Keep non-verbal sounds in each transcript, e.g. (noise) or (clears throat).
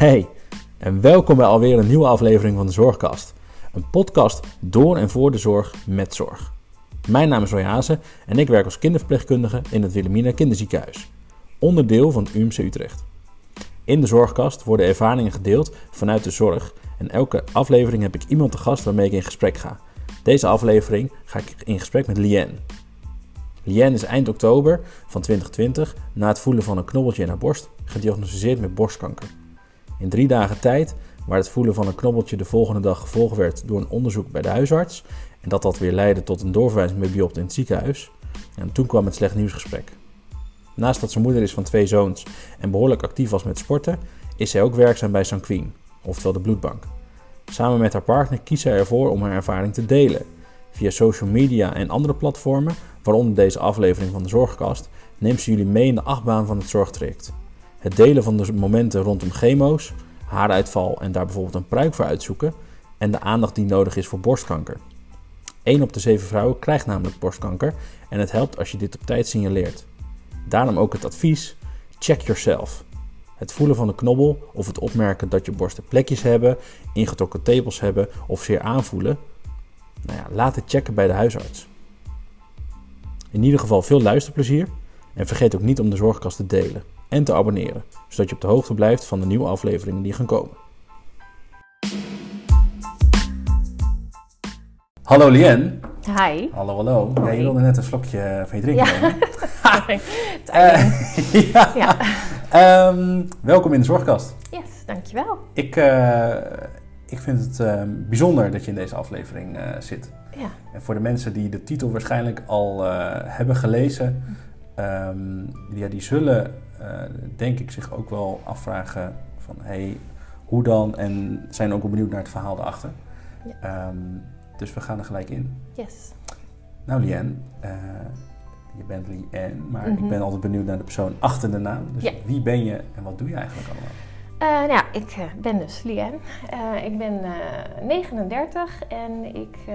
Hey, en welkom bij alweer een nieuwe aflevering van de Zorgkast. Een podcast door en voor de zorg met zorg. Mijn naam is Roy Hazen en ik werk als kinderverpleegkundige in het Wilhelmina Kinderziekenhuis, onderdeel van het UMC Utrecht. In de Zorgkast worden ervaringen gedeeld vanuit de zorg en elke aflevering heb ik iemand te gast waarmee ik in gesprek ga. Deze aflevering ga ik in gesprek met Lien. Lien is eind oktober van 2020 na het voelen van een knobbeltje in haar borst gediagnosticeerd met borstkanker. In drie dagen tijd, waar het voelen van een knobbeltje de volgende dag gevolgd werd door een onderzoek bij de huisarts en dat dat weer leidde tot een doorverwijzing bij Biopt in het ziekenhuis. En toen kwam het slecht nieuwsgesprek. Naast dat ze moeder is van twee zoons en behoorlijk actief was met sporten, is zij ook werkzaam bij Sanquin, oftewel de bloedbank. Samen met haar partner kiest zij ervoor om haar ervaring te delen. Via social media en andere platformen, waaronder deze aflevering van de Zorgkast, neemt ze jullie mee in de achtbaan van het zorgtraject. Het delen van de momenten rondom chemo's, haaruitval en daar bijvoorbeeld een pruik voor uitzoeken en de aandacht die nodig is voor borstkanker. 1 op de 7 vrouwen krijgt namelijk borstkanker en het helpt als je dit op tijd signaleert. Daarom ook het advies: check yourself. Het voelen van een knobbel of het opmerken dat je borsten plekjes hebben, ingetrokken tepels hebben of zeer aanvoelen, nou ja, laat het checken bij de huisarts. In ieder geval veel luisterplezier en vergeet ook niet om de zorgkast te delen en te abonneren, zodat je op de hoogte blijft van de nieuwe afleveringen die gaan komen. Hallo Lien. Hi. Hallo, hallo. Ja, je wilde net een slokje van je drinken Ja. nemen. (laughs) Eh, (laughs) ja. Ja. Ehm, welkom in de Zorgkast. Yes, dankjewel. Ik, eh, ik vind het eh, bijzonder dat je in deze aflevering eh, zit. Ja. En voor de mensen die de titel waarschijnlijk al eh, hebben gelezen, ehm, ja, die zullen eh, denk ik zich ook wel afvragen van hey, hoe dan? En zijn ook wel benieuwd naar het verhaal erachter. Ja. Ehm, dus we gaan er gelijk in. Yes. Nou Lien, eh, je bent Lien, maar ik Mhm. ben altijd benieuwd naar de persoon achter de naam. Dus Ja. wie ben je en wat doe je eigenlijk allemaal? Eh, nou ja, ik eh, ben dus Lien. Eh, ik ben eh, 39 en ik eh,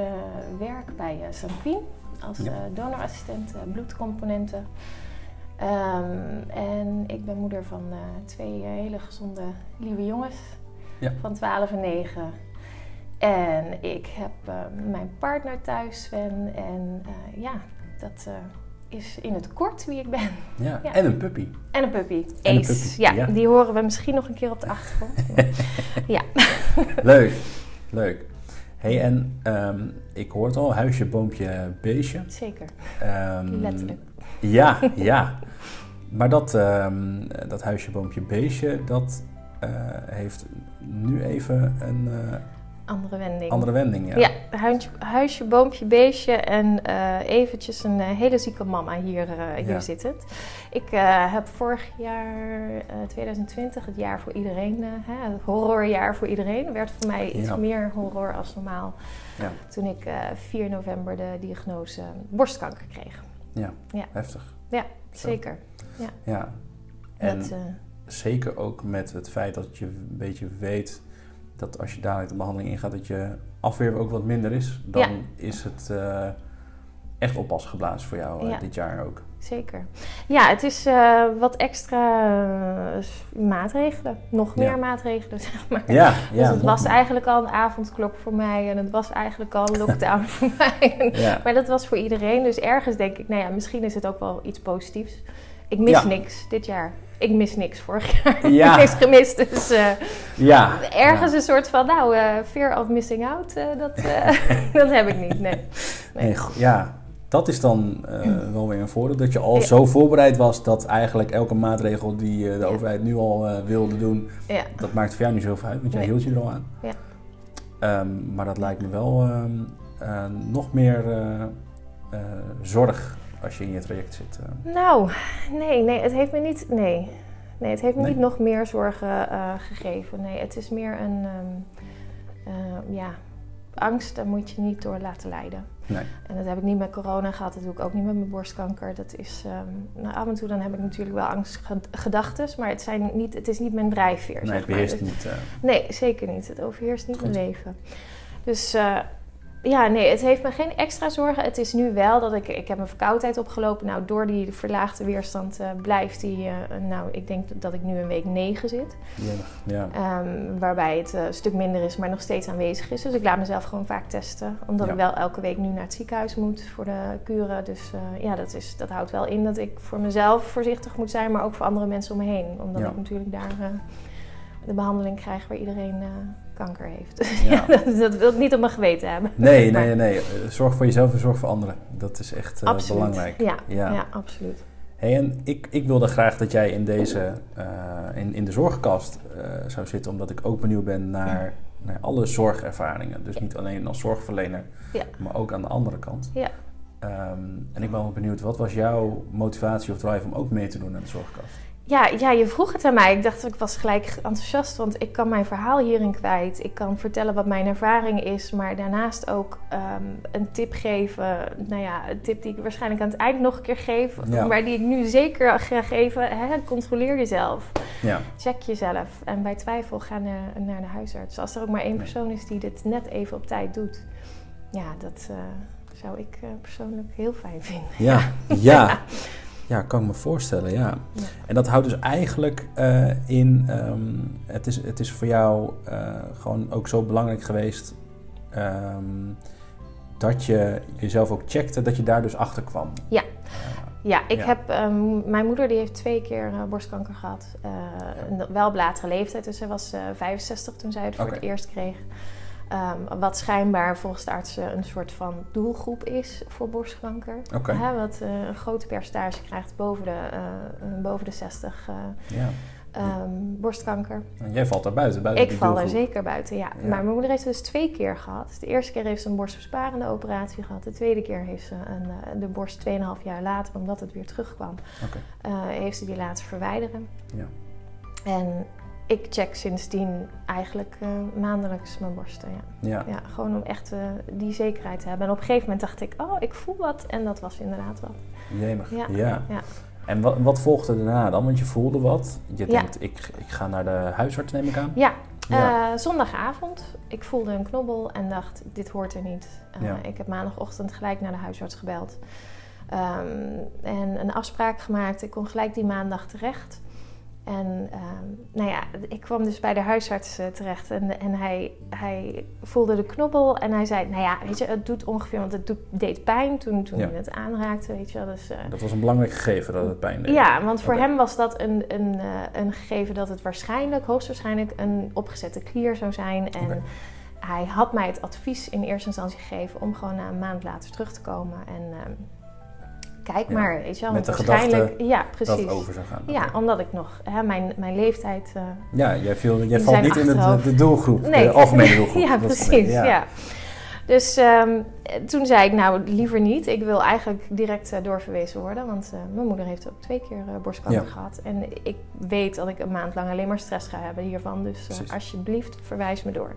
werk bij uh, Sanquin als Ja. eh, donorassistent eh, bloedcomponenten. Ehm, en ik ben moeder van eh, twee eh, hele gezonde lieve jongens Ja. van 12 en 9. En ik heb eh, mijn partner thuis, Sven. En ja, dat is in het kort wie ik ben. Ja. Ja. En een puppy. En een puppy. Een Ace. puppy, Ja, ja. die horen we misschien nog een keer op de achtergrond. (laughs) ja. Leuk, leuk. hey, en ehm, ik hoor het al, huisje, boompje, beestje. Zeker. Ehm, Letterlijk. Ja, ja. Maar dat, ehm, dat huisje, boompje, beestje, dat eh, heeft nu even een eh, Andere wending. andere wending. Ja. Ja, huisje, huisje, boompje, beestje en eh, eventjes een hele zieke mama hier, hier Ja. zit het. Ik heb vorig jaar, eh, 2020, het jaar voor iedereen, hè, het horrorjaar voor iedereen, werd voor mij iets Ja. meer horror als normaal. Ja. Toen ik eh 4 november de diagnose borstkanker kreeg. Ja, Ja. heftig. Ja, Zo. zeker. Ja. En Dat, eh, zeker ook met het feit dat je een beetje weet dat als je dadelijk de behandeling ingaat, dat je afweer ook wat minder is. Dan Ja. is het eh, echt oppassen geblazen voor jou eh, Ja. dit jaar ook. Zeker. Ja, het is eh, wat extra eh, maatregelen. Nog meer Ja. maatregelen, (laughs) zeg maar. Ja, Dus ja. het nog was eigenlijk al een avondklok voor mij en het was eigenlijk al een (laughs) lockdown voor mij. Ja. Maar dat was voor iedereen. Dus ergens denk ik, nou ja, misschien is het ook wel iets positiefs. Ik mis niks dit jaar. Ik mis niks vorig jaar. (laughs) Ja. Ik niks gemist. Dus eh, ja. ergens een soort van, nou, fear of missing out, dat, dat heb ik niet. Nee. Nee, go- ja, dat is dan eh, wel weer een voordeel. Dat je al Ja. zo voorbereid was dat eigenlijk elke maatregel die eh, de Ja. overheid nu al eh, wilde doen, Ja. dat maakt voor jou niet zoveel uit, want jij Nee. hield je er al aan. Ja. Ehm, maar dat lijkt me wel ehm, eh, nog meer zorg als je in je traject zit. Nou, nee, nee, het heeft me niet. Nee, nee het heeft me Nee? niet nog meer zorgen gegeven. Nee, het is meer een. ehm, eh, ja, angst, daar moet je niet door laten leiden. Nee. En dat heb ik niet met corona gehad, dat doe ik ook niet met mijn borstkanker. Dat is, ehm, nou, af en toe dan heb ik natuurlijk wel angstgedachten, maar het, zijn niet, het is niet mijn drijfveer. Nee, zeg het beheerst niet. eh. Nee, zeker niet. Het overheerst niet Goed. mijn leven. Dus eh, ja, nee, het heeft me geen extra zorgen. Het is nu wel dat ik, ik heb een verkoudheid opgelopen. Nou, door die verlaagde weerstand uh, blijft die, uh, nou, ik denk dat ik nu een week 9 zit. Ja. Um, waarbij het uh, een stuk minder is, maar nog steeds aanwezig is. Dus ik laat mezelf gewoon vaak testen. Omdat Ja. ik wel elke week nu naar het ziekenhuis moet voor de kuren. Dus ja, dat, is, dat houdt wel in dat ik voor mezelf voorzichtig moet zijn, maar ook voor andere mensen om me heen. Omdat Ja. ik natuurlijk daar de behandeling krijg waar iedereen kanker heeft. Ja. (laughs) dat, dat wil ik niet op mijn geweten hebben. Nee, (laughs) Maar- nee, nee. Zorg voor jezelf en zorg voor anderen. Dat is echt eh, belangrijk. Ja, Ja. ja. absoluut. Hey, en ik, ik wilde graag dat jij in deze, eh, in, in de zorgkast eh, zou zitten, omdat ik ook benieuwd ben naar, naar alle zorgervaringen. Dus niet alleen als zorgverlener, maar ook aan de andere kant. Ja. Ehm, en ik ben wel benieuwd, wat was jouw motivatie of drive om ook mee te doen aan de zorgkast? Ja, ja, je vroeg het aan mij. Ik dacht, ik was gelijk enthousiast, want ik kan mijn verhaal hierin kwijt. Ik kan vertellen wat mijn ervaring is, maar daarnaast ook ehm, een tip geven. Nou ja, een tip die ik waarschijnlijk aan het eind nog een keer geef, Ja. maar die ik nu zeker ga geven. Hè? Controleer jezelf. Ja, Check jezelf. En bij twijfel ga naar, naar de huisarts. Als er ook maar één persoon is die dit net even op tijd doet. Ja, dat eh, zou ik eh, persoonlijk heel fijn vinden. ja, ja. Ja, (laughs) kan ik me voorstellen, ja. Ja. En dat houdt dus eigenlijk eh, in, ehm, het, is, het is voor jou eh, gewoon ook zo belangrijk geweest ehm, dat je jezelf ook checkte, dat je daar dus achter kwam. Ja. Eh, Ja, ik Ja. heb, ehm, mijn moeder die heeft twee keer borstkanker gehad. Eh, een- wel op latere leeftijd, dus zij was eh 65 toen zij het voor het eerst kreeg. Ehm, wat schijnbaar volgens de artsen een soort van doelgroep is voor borstkanker. Wat eh, een groot percentage krijgt boven de, eh, boven de 60 eh, ja. ehm, borstkanker. En jij valt daar buiten, buiten Ik val er doelgroep. zeker buiten, ja. Ja. Maar mijn moeder heeft het dus twee keer gehad. De eerste keer heeft ze een borstbesparende operatie gehad. De tweede keer heeft ze een, de borst 2,5 jaar later, omdat het weer terugkwam, heeft ze die laten verwijderen. Ja. En ik check sindsdien eigenlijk eh, maandelijks mijn borsten, ja. Ja. ja. Gewoon om echt eh, die zekerheid te hebben. En op een gegeven moment dacht ik, oh, ik voel wat. En dat was inderdaad wat. Jemig. Ja. Ja. Ja. En wat, wat volgde daarna dan? Want je voelde wat. Je denkt, ik, ik ga naar de huisarts, neem ik aan. Ja, Ja. eh, zondagavond. Ik voelde een knobbel en dacht, dit hoort er niet. Ja. Ik heb maandagochtend gelijk naar de huisarts gebeld. Ehm, en een afspraak gemaakt. Ik kon gelijk die maandag terecht. En ehm, nou ja, ik kwam dus bij de huisarts eh, terecht en, en hij, hij voelde de knobbel en hij zei, nou ja, weet je, het doet ongeveer, want het doet, deed pijn toen, toen Ja. hij het aanraakte, weet je wel. Dus, eh, Dat was een belangrijk gegeven dat het pijn deed. ja, want voor hem was dat een, een, eh, een gegeven dat het waarschijnlijk, hoogstwaarschijnlijk, een opgezette klier zou zijn. En hij had mij het advies in eerste instantie gegeven om gewoon na een maand later terug te komen. En ehm, kijk Ja, maar, weet je wel. met de waarschijnlijk, gedachte ja, Dat precies. het over zou gaan. Ja, omdat ik nog, hè, mijn, mijn leeftijd. eh, Ja, jij, viel, jij valt niet in achterhoofd. de doelgroep, Nee. de algemene (laughs) doelgroep. ja, Dat precies. Ja. Dus ehm, toen zei ik, nou liever niet. Ik wil eigenlijk direct eh, doorverwezen worden. Want eh, mijn moeder heeft ook twee keer borstkanker Ja. gehad. En ik weet dat ik een maand lang alleen maar stress ga hebben hiervan. Dus alsjeblieft, verwijs me door.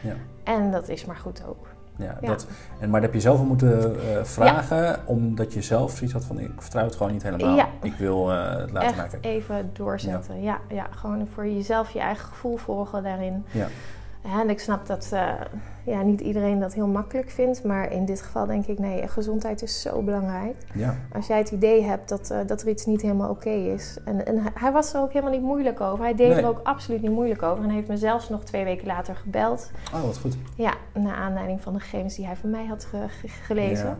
Ja. En dat is maar goed ook. Ja, Ja. Dat, en, maar dat heb je zelf moeten eh, vragen, omdat je zelf zoiets had van, ik vertrouw het gewoon niet helemaal. Ja. Ik wil eh, het laten Echt maken. even doorzetten. Ja. Ja, gewoon voor jezelf je eigen gevoel volgen daarin. Ja. Ja, en ik snap dat eh, ja, niet iedereen dat heel makkelijk vindt. Maar in dit geval denk ik, nee, gezondheid is zo belangrijk. Ja, Als jij het idee hebt dat, eh, dat er iets niet helemaal oké is. En, en hij, was er ook helemaal niet moeilijk over. Hij deed Nee. er ook absoluut niet moeilijk over. En heeft me zelfs nog twee weken later gebeld. oh wat goed. Ja, naar aanleiding van de gegevens die hij van mij had ge- ge- gelezen. Ja.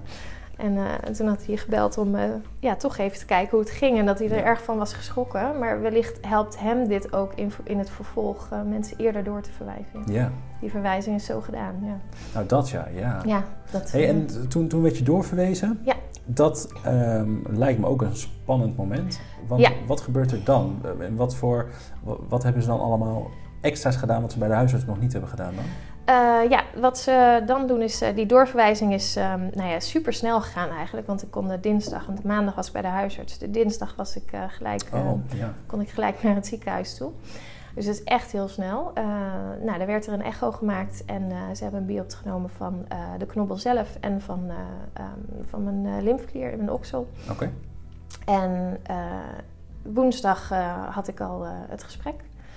En eh, toen had hij gebeld om eh, ja, toch even te kijken hoe het ging. En dat hij er Ja. erg van was geschrokken. Maar wellicht helpt hem dit ook in, in het vervolg eh, mensen eerder door te verwijzen. Ja, Die verwijzing is zo gedaan. Ja, nou dat ja, ja. ja dat Hey, en toen, toen werd je doorverwezen. Ja. Dat ehm, lijkt me ook een spannend moment. Want Ja. wat gebeurt er dan? En wat, voor, wat hebben ze dan allemaal extra's gedaan wat ze bij de huisarts nog niet hebben gedaan dan? Eh, ja, wat ze dan doen is, eh, die doorverwijzing is ehm, nou ja, super snel gegaan eigenlijk. Want ik kon de dinsdag, want maandag was ik bij de huisarts. De dinsdag was ik, eh, gelijk, Oh, ja. kon ik gelijk naar het ziekenhuis toe. Dus dat is echt heel snel. Nou, er werd er een echo gemaakt en ze hebben een biopsie genomen van de knobbel zelf en van, eh, ehm, van mijn lymfeklier in mijn oksel. Oké. En woensdag had ik al het gesprek.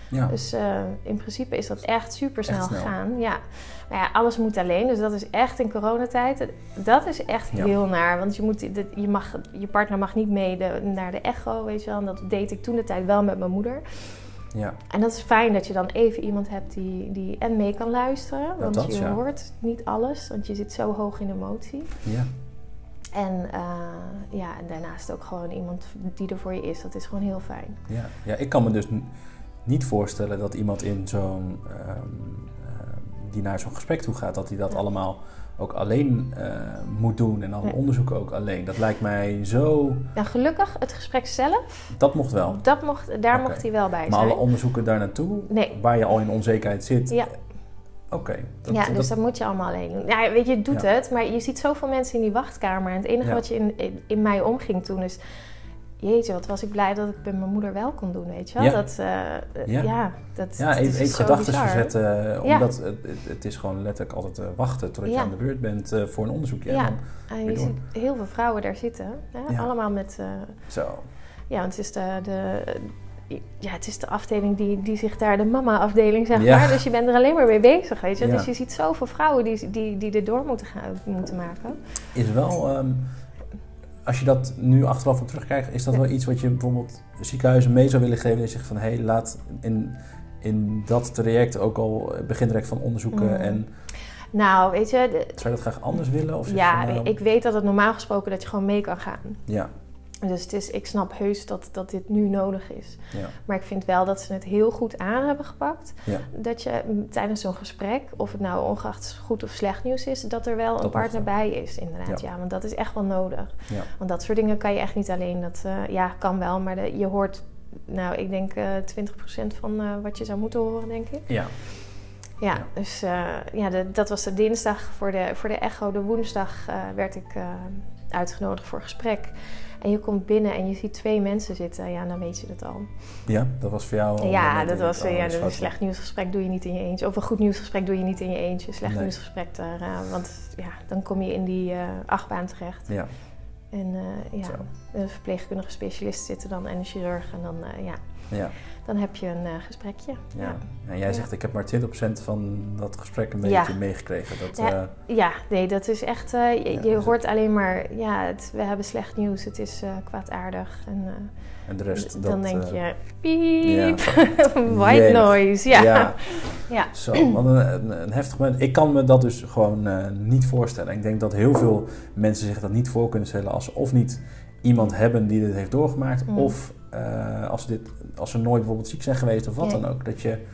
Ja. Dus eh, in principe is dat echt super snel gegaan. Ja. Maar ja, alles moet alleen. Dus dat is echt in coronatijd. Dat is echt Ja. heel naar. Want je, moet, je, mag, je partner mag niet mee de- naar de echo, weet je wel. En dat deed ik toen de tijd wel met mijn moeder. ja. En dat is fijn dat je dan even iemand hebt die, die en mee kan luisteren. Want dat, je ja. hoort niet alles, want je zit zo hoog in emotie. ja. En eh, ja, en daarnaast ook gewoon iemand die er voor je is. Dat is gewoon heel fijn. Ja, ja, ik kan me dus niet voorstellen dat iemand in zo'n ehm, ehm, die naar zo'n gesprek toe gaat, dat hij dat allemaal ook alleen eh, moet doen en alle Nee. onderzoeken ook alleen. Dat lijkt mij zo. Nou, gelukkig, het gesprek zelf, Dat mocht wel. dat mocht, daar mocht hij wel bij Maar zijn. alle onderzoeken daar naartoe, Nee. waar je al in onzekerheid zit. Ja. Oké. dat- ja, dus dat moet je allemaal alleen doen. Ja, weet je, het doet Ja. het, maar je ziet zoveel mensen in die wachtkamer. En het enige Ja. wat je in, in, in mij omging toen is... Jeetje, wat was ik blij dat ik bij mijn moeder wel kon doen, weet je wel? Ja. Dat, eh, Ja. ja. dat, ja, even, is even gedachten verzetten. eh. Omdat het, het, het is gewoon letterlijk altijd wachten totdat je aan de beurt bent voor een onderzoekje. En Ja, en weer je ziet heel veel vrouwen daar zitten. Hè? Allemaal met... zo. ja, want het is de... de ja, het is de afdeling die, die zich daar, de mama-afdeling, zeg Ja. maar. Dus je bent er alleen maar mee bezig, weet je. Ja. Dus je ziet zoveel vrouwen die, die, die er door moeten, gaan, moeten maken. is wel, ehm, als je dat nu achteraf op terugkijkt, is dat Ja. wel iets wat je bijvoorbeeld ziekenhuizen mee zou willen geven? Dat je zegt van, hé, hey, laat in, in dat traject ook al begin direct van onderzoeken. Mm. En Nou, weet je, de- zou je dat graag anders willen? Of ja, van, nou, ik weet dat het normaal gesproken dat je gewoon mee kan gaan. Ja, Dus het is, ik snap heus dat, dat dit nu nodig is. ja, Maar ik vind wel dat ze het heel goed aan hebben gepakt. ja. Dat je tijdens zo'n gesprek, of het nou ongeacht goed of slecht nieuws is, dat er wel Dat een partner bij is, inderdaad. Ja. Ja. want dat is echt wel nodig. Ja. Want dat soort dingen kan je echt niet alleen. Dat eh, ja, kan wel, maar de- je hoort, nou, ik denk eh 20% van eh, wat je zou moeten horen, denk ik. ja. Ja, Ja. dus ja, de- dat was de dinsdag voor de, voor de echo. De woensdag werd ik uitgenodigd voor gesprek. En je komt binnen en je ziet twee mensen zitten. Ja, dan weet je het al. Ja, dat was voor jou... ja, dat was eh, oh, ja, dat is dat een slecht nieuwsgesprek doe je niet in je eentje. Of een goed nieuwsgesprek doe je niet in je eentje. Slecht Nee. nieuwsgesprek, daar, eh, want ja, dan kom je in die eh, achtbaan terecht. Ja, En eh, ja, Zo. een verpleegkundige specialist zitten dan en een chirurg. En dan, ja, ja, dan heb je een eh, gesprekje. ja. En jij zegt, ik heb maar 20% van dat gesprek een Ja. beetje meegekregen. Dat, Ja. eh, Ja, nee, dat is echt. eh, je dus hoort alleen maar. Ja, het, we hebben slecht nieuws. Het is kwaadaardig. En en de rest, dan dat... denk je. Piep. (laughs) (laughs) White noise. Ja. Ja. (laughs) Ja. Zo, wat een, een, een heftig moment. Ik kan me dat dus gewoon niet voorstellen. Ik denk dat heel veel mensen zich dat niet voor kunnen stellen als ze of niet iemand hebben die dit heeft doorgemaakt, Mm. of als, dit, als ze nooit bijvoorbeeld ziek zijn geweest of wat Ja. dan ook. Dat je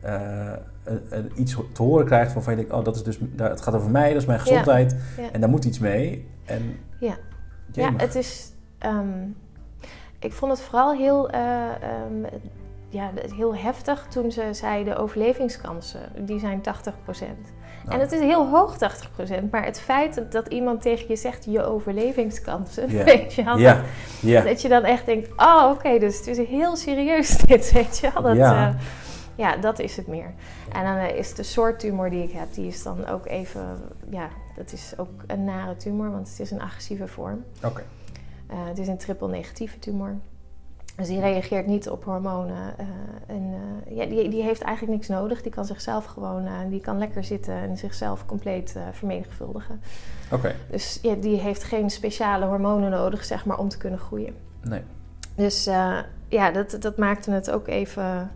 eh, een, een- iets te horen krijgt waarvan je denkt, oh dat is dus, daar, het gaat over mij, dat is mijn gezondheid Ja. en daar moet iets mee. En, Ja. Ja, het is. ehm, ik vond het vooral heel, eh, ehm, ja, heel heftig toen ze zei de overlevingskansen, die zijn 80%. Nou, En het is heel hoog 80%, maar het feit dat, iemand tegen je zegt je overlevingskansen, weet je wel, Dat je dan echt denkt, oh oké, dus het is heel serieus (laughs) dit, weet je wel. Dat, Ja. ja. ja, dat is het meer. En dan eh, is de soort tumor die ik heb, die is dan ook even, ja, dat is ook een nare tumor, want het is een agressieve vorm. oké. Eh, het is een triple negatieve tumor. Dus die reageert niet op hormonen. eh, en eh, ja, die, die heeft eigenlijk niks nodig. Die kan zichzelf gewoon, eh, die kan lekker zitten en zichzelf compleet vermenigvuldigen. Oké, Dus ja, die heeft geen speciale hormonen nodig, zeg maar, om te kunnen groeien. nee. Dus ja, dat, dat maakte het ook even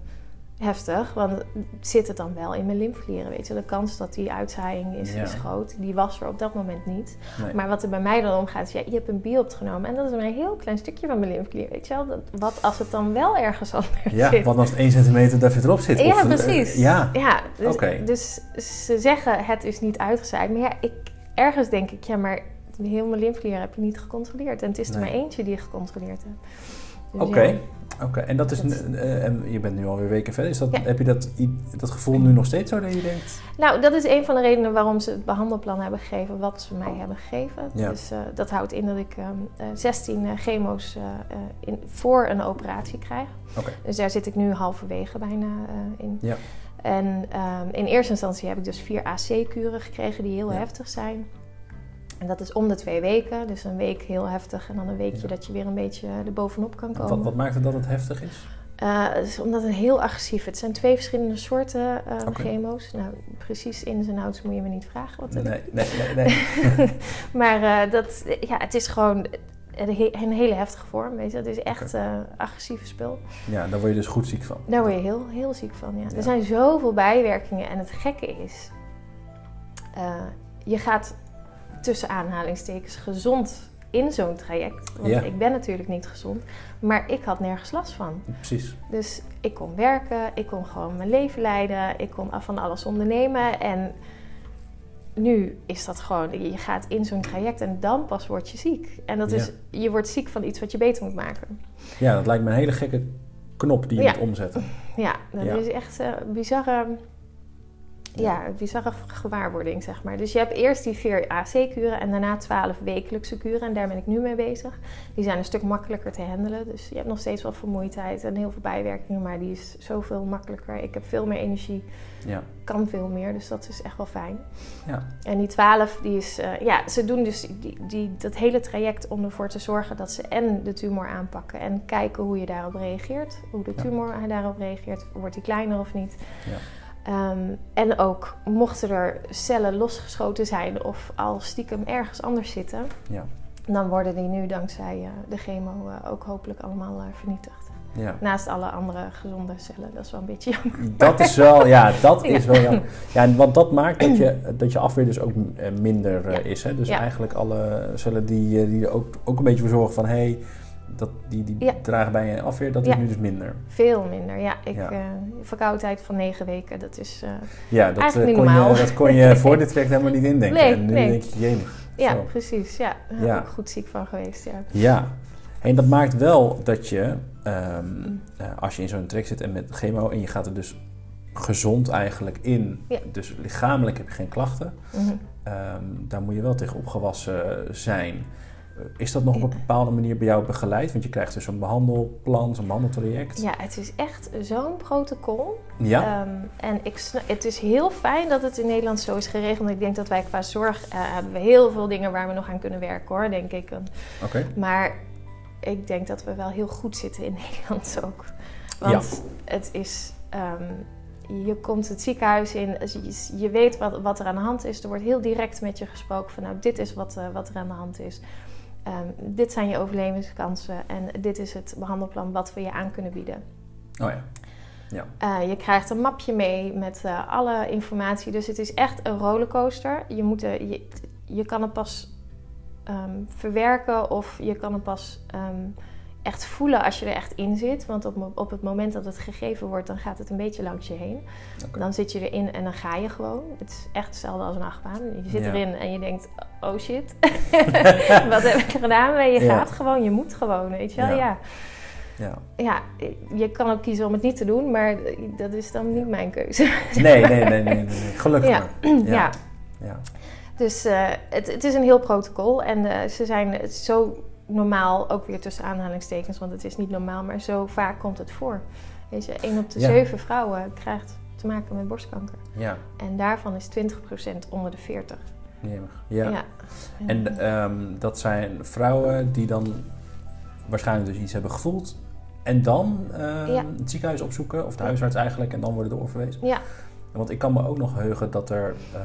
heftig. Want zit het dan wel in mijn lymfeklieren, weet je? De kans dat die uitzaaiing is, Ja. is groot. Die was er op dat moment niet. nee. Maar wat er bij mij dan omgaat, is ja, je hebt een biopt genomen. En dat is maar een heel klein stukje van mijn lymfeklier, weet je wel? Dat, wat als het dan wel ergens anders ja, zit? wat als het 1 centimeter daar verderop zit? Ja, of, precies. ja, Ja, dus, dus ze zeggen het is niet uitgezaaid. Maar ja, ik, ergens denk ik, ja, maar heel mijn lymfeklier heb je niet gecontroleerd. En het is er Nee. maar eentje die je gecontroleerd hebt. Dus Oké, ja. Oké. En dat is, Dat- eh, en je bent nu alweer weken verder. Is dat, Ja. Heb je dat, dat gevoel nu nog steeds zo dat je denkt? Nou, dat is een van de redenen waarom ze het behandelplan hebben gegeven wat ze mij hebben gegeven. Ja. Dus eh, dat houdt in dat ik ehm, eh, 16 eh, chemo's in, voor een operatie krijg. Oké. Dus daar zit ik nu halverwege bijna in. Ja. En ehm, in eerste instantie heb ik dus vier AC-kuren gekregen die heel heftig zijn. En dat is om de twee weken. Dus een week heel heftig en dan een weekje Ja. dat je weer een beetje er bovenop kan komen. Wat, wat maakt het dat het heftig is? Uh, dus omdat het heel agressief is. Het zijn twee verschillende soorten uh. GMO's. Nou, precies ins en outs moet je me niet vragen. Wat het Nee, nee, nee. nee. (laughs) maar eh, dat, ja, het is gewoon een he- een hele heftige vorm. Weet je? Het is echt eh agressieve spul. Ja, daar word je dus goed ziek van. Daar word je heel, heel ziek van. Ja. Ja. Er zijn zoveel bijwerkingen. En het gekke is, je gaat tussen aanhalingstekens gezond in zo'n traject. Want Ja. ik ben natuurlijk niet gezond. Maar ik had nergens last van. Precies. Dus ik kon werken, ik kon gewoon mijn leven leiden, ik kon af van alles ondernemen. En nu is dat gewoon, je gaat in zo'n traject en dan pas word je ziek. En dat is, je wordt ziek van iets wat je beter moet maken. Ja, dat lijkt me een hele gekke knop die je Ja. moet omzetten. (laughs) Ja, dat Ja. is echt eh, bizarre, ja, bizarre gewaarwording, zeg maar. Dus je hebt eerst die vier AC-kuren en daarna twaalf wekelijkse kuren. En daar ben ik nu mee bezig. Die zijn een stuk makkelijker te handelen. Dus je hebt nog steeds wel vermoeidheid en heel veel bijwerkingen. Maar die is zoveel makkelijker. Ik heb veel meer energie, Ja. kan veel meer. Dus dat is echt wel fijn. Ja. En die 12, die is, eh, ja, ze doen dus die, die, dat hele traject om ervoor te zorgen dat ze en de tumor aanpakken en kijken hoe je daarop reageert. Hoe de Ja. tumor daarop reageert, wordt die kleiner of niet. Ja. Ehm, en ook mochten er cellen losgeschoten zijn of al stiekem ergens anders zitten, Ja. dan worden die nu dankzij eh, de chemo eh, ook hopelijk allemaal eh, vernietigd. ja. Naast alle andere gezonde cellen. Dat is wel een beetje jammer. Dat is wel, ja, dat Ja. is wel jammer. (laughs) Ja, want dat maakt dat je, dat je afweer dus ook minder is. Hè? Dus eigenlijk alle cellen die, die er ook, ook een beetje voor zorgen van... hé, hey, dat, die, die Ja. dragen bij je afweer, dat Ja. is nu dus minder. Veel minder. Ja, ik, Ja. eh, verkoudheid van negen weken, dat is... eh, Ja, dat, Eigenlijk eh, kon, normaal. je, dat kon je (laughs) voor dit traject helemaal niet indenken. Nee, en nu nee. denk je, jemig. Ja, Zo. precies. Ja, daar ben ik goed ziek van geweest. Ja. Ja, en dat maakt wel dat je, ehm, Mm. als je in zo'n trek zit en met chemo en je gaat er dus gezond eigenlijk in, dus lichamelijk heb je geen klachten, ehm, daar moet je wel tegen opgewassen zijn. Eh, Is dat nog op een bepaalde manier bij jou begeleid? Want je krijgt dus een behandelplan, zo'n behandeltraject. ja, het is echt zo'n protocol. Ja? Ehm, en ik, het is heel fijn dat het in Nederland zo is geregeld. Ik denk dat wij qua zorg eh, hebben we heel veel dingen waar we nog aan kunnen werken hoor, denk ik. Oké. Maar ik denk dat we wel heel goed zitten in (laughs) Nederland ook. Want het is. ehm, je komt het ziekenhuis in, je, je weet wat, wat er aan de hand is. Er wordt heel direct met je gesproken van nou, dit is wat, eh, wat er aan de hand is. Ehm, dit zijn je overlevingskansen en dit is het behandelplan wat we je aan kunnen bieden. Oh ja. Eh, je krijgt een mapje mee met eh, alle informatie. Dus het is echt een rollercoaster. Je, moet, er- je, je kan het pas ehm, verwerken of je kan het pas ehm, echt voelen als je er echt in zit. Want op, op het moment dat het gegeven wordt, dan gaat het een beetje langs je heen. Dan zit je erin en dan ga je gewoon. Het is echt hetzelfde als een achtbaan. Je zit Ja. erin en je denkt, oh shit, (laughs) (laughs) wat heb ik gedaan? Maar je Ja. gaat gewoon, je moet gewoon, weet je wel. Ja. ja Ja. je kan ook kiezen om het niet te doen, maar dat is dan niet mijn keuze. Nee, nee, nee, nee, nee. (laughs) Gelukkig Ja. maar. (clears throat) ja. Ja. Ja. dus eh, het, het is een heel protocol en eh, ze zijn zo normaal, ook weer tussen aanhalingstekens, want het is niet normaal, maar zo vaak komt het voor. Weet je, 1 op de Ja. 7 vrouwen krijgt te maken met borstkanker. Ja. En daarvan is 20% onder de 40. Jemig. Ja. Ja. En ehm, dat zijn vrouwen die dan waarschijnlijk dus iets hebben gevoeld. En dan ehm, Ja. het ziekenhuis opzoeken, of de huisarts eigenlijk, en dan worden doorverwezen. ja, Want ik kan me ook nog heugen dat er ehm,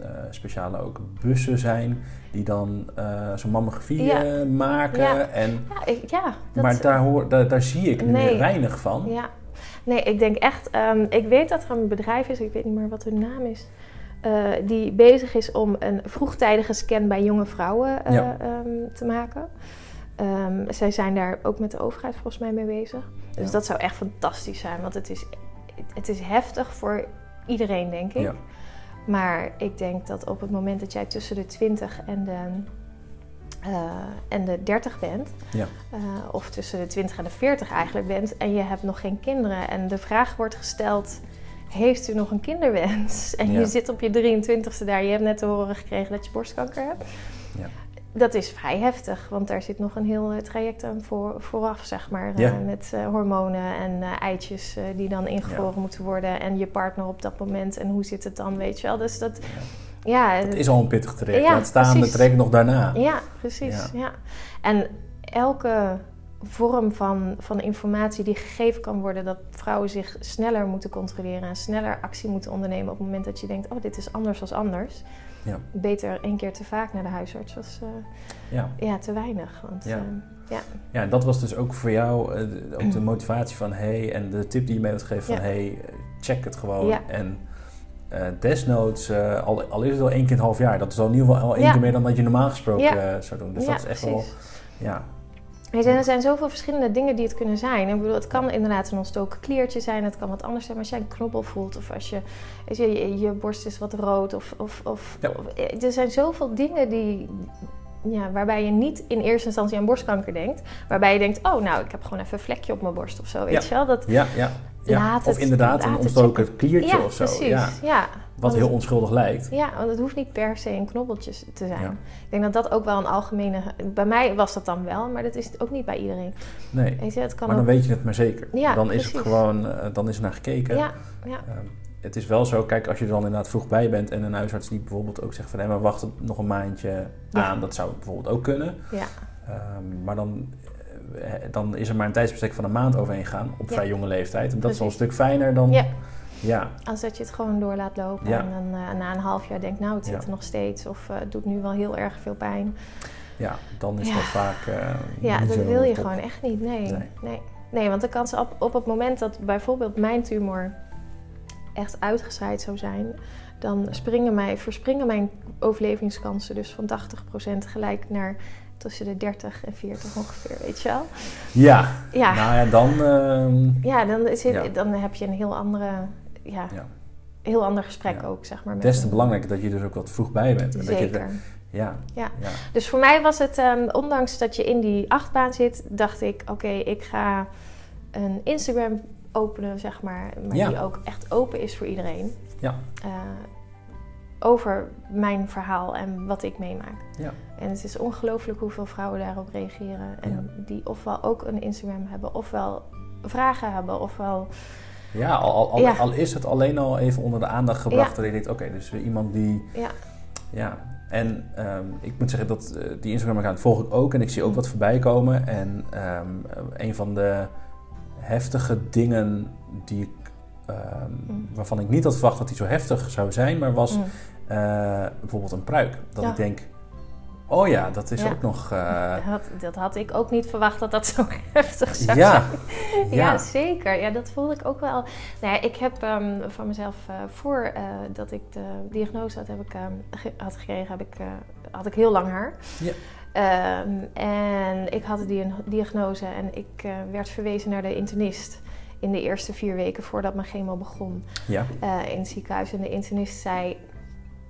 eh, speciale ook bussen zijn die dan eh, zo'n mammografie Ja. maken. Ja. En, ja, ik, ja dat, maar daar, hoor, daar, daar zie ik nu weinig van. Ja, nee, ik denk echt. ehm, ik weet dat er een bedrijf is, ik weet niet meer wat hun naam is. eh, die bezig is om een vroegtijdige scan bij jonge vrouwen eh, Ja. ehm, te maken. Zij zijn daar ook met de overheid volgens mij mee bezig. Dus Ja. dat zou echt fantastisch zijn, want het is, het is heftig voor iedereen, denk ik. Ja. Maar ik denk dat op het moment dat jij tussen de 20 en de, eh, en de 30 bent, Ja. eh, of tussen de 20 en de 40 eigenlijk bent, en je hebt nog geen kinderen, en de vraag wordt gesteld: Heeft u nog een kinderwens? (laughs) En Ja. je zit op je 23ste daar, je hebt net te horen gekregen dat je borstkanker hebt. Ja. Dat is vrij heftig, want daar zit nog een heel eh, traject aan voor, vooraf, zeg maar. eh, met eh, hormonen en eitjes die dan ingevroren moeten worden. En je partner op dat moment. En hoe zit het dan, weet je wel? Dus dat, ja, Het is al een pittig traject. Ja, Laat staan precies. traject nog daarna. ja precies. Ja. En elke vorm van, van informatie die gegeven kan worden dat vrouwen zich sneller moeten controleren en sneller actie moeten ondernemen op het moment dat je denkt, oh dit is anders als anders. Ja. Beter één keer te vaak naar de huisarts als uh, ja. ja. te weinig. Want, ja. Uh, ja. ja, dat was dus ook voor jou uh, ook de motivatie van hey, en de tip die je mee wilt geven van ja. hey, check het gewoon. En desnoods, al, al is het al één keer in het half jaar, dat is al in ieder geval al één keer meer dan dat je normaal gesproken zou doen. Dus dat is echt wel, ja, Weet je, er zijn zoveel verschillende dingen die het kunnen zijn. Ik bedoel, het kan inderdaad een ontstoken kliertje zijn, het kan wat anders zijn. Maar als jij een knobbel voelt of als je, je, je, borst is wat rood. Of, of, of, ja. of, er zijn zoveel dingen die, ja, waarbij je niet in eerste instantie aan borstkanker denkt. Waarbij je denkt, oh nou, ik heb gewoon even een vlekje op mijn borst of zo. Weet ja. je wel? Dat, ja, ja. Ja. Of het, inderdaad een het ontstoken kliertje ja, of zo. Precies. Ja. Ja. Wat heel het- onschuldig lijkt. Ja, want het hoeft niet per se een knobbeltje te zijn. Ja. Ik denk dat dat ook wel een algemene... Bij mij was dat dan wel, maar dat is ook niet bij iedereen. Nee. Weet je, het kan Maar dan ook... weet je het maar zeker. Ja, dan is het precies. gewoon, eh, dan is er naar gekeken. Ja, ja. Ehm, het is wel zo, kijk, als je er dan inderdaad vroeg bij bent en een huisarts die bijvoorbeeld ook zegt van hé, maar wacht nog een maandje Ja. aan, dat zou bijvoorbeeld ook kunnen. ja. Ehm, maar dan, eh, dan is er maar een tijdsbestek van een maand overheen gaan op Ja. vrij jonge leeftijd. En dat is al een stuk fijner dan. Ja. ja. Als dat je het gewoon door laat lopen en dan eh, na een half jaar denkt, nou het zit er nog steeds of eh, het doet nu wel heel erg veel pijn. Ja, dan is dat vaak. eh, Ja, dat wil je top. gewoon echt niet. Nee. Nee. Nee. nee. want de kans op, op het moment dat bijvoorbeeld mijn tumor echt uitgeschaaid zou zijn, dan springen mij, verspringen mijn overlevingskansen dus van 80% gelijk naar tussen de 30 en 40 ongeveer, weet je wel? Ja. Ja. nou ja, dan. ehm, Ja, dan, zit, Ja. dan heb je een heel andere, ja, Ja. heel ander gesprek ook, zeg maar. des te belangrijker dat je dus ook wat vroeg bij bent. En Dat je, Zeker. ja, Ja. ja. Dus voor mij was het, ehm, ondanks dat je in die achtbaan zit, dacht ik: oké, ik ga een Instagram openen, zeg maar, maar Ja. die ook echt open is voor iedereen. Ja. Eh, over mijn verhaal en wat ik meemaak. Ja. En het is ongelooflijk hoeveel vrouwen daarop reageren. En die ofwel ook een Instagram hebben, ofwel vragen hebben, ofwel. Ja, al, al, al, Ja. al is het alleen al even onder de aandacht gebracht. Dat je denkt, oké, dus weer iemand die... Ja, Ja, en ehm, ik moet zeggen dat eh, die Instagram-account volg ik ook. En ik zie ook wat voorbij komen. En ehm, een van de heftige dingen die ik... ehm, Mm. Waarvan ik niet had verwacht dat die zo heftig zou zijn. Maar was mm, eh, bijvoorbeeld een pruik. Dat Ja. ik denk, oh ja, dat is Ja. ook nog... eh, (laughs) dat, had, dat had ik ook niet verwacht dat dat zo (laughs) heftig zou ja, zijn. (laughs) ja, Ja, zeker. Ja, dat voelde ik ook wel. Nou ja, ik heb ehm, van mezelf, eh, voor eh, dat ik de diagnose had, heb ik, ehm, ge- had gekregen, heb ik, had ik heel lang haar. Ja. Ehm, en ik had die diagnose en ik eh, werd verwezen naar de internist in de eerste vier weken voordat mijn chemo begon ja, eh, in het ziekenhuis. En de internist zei,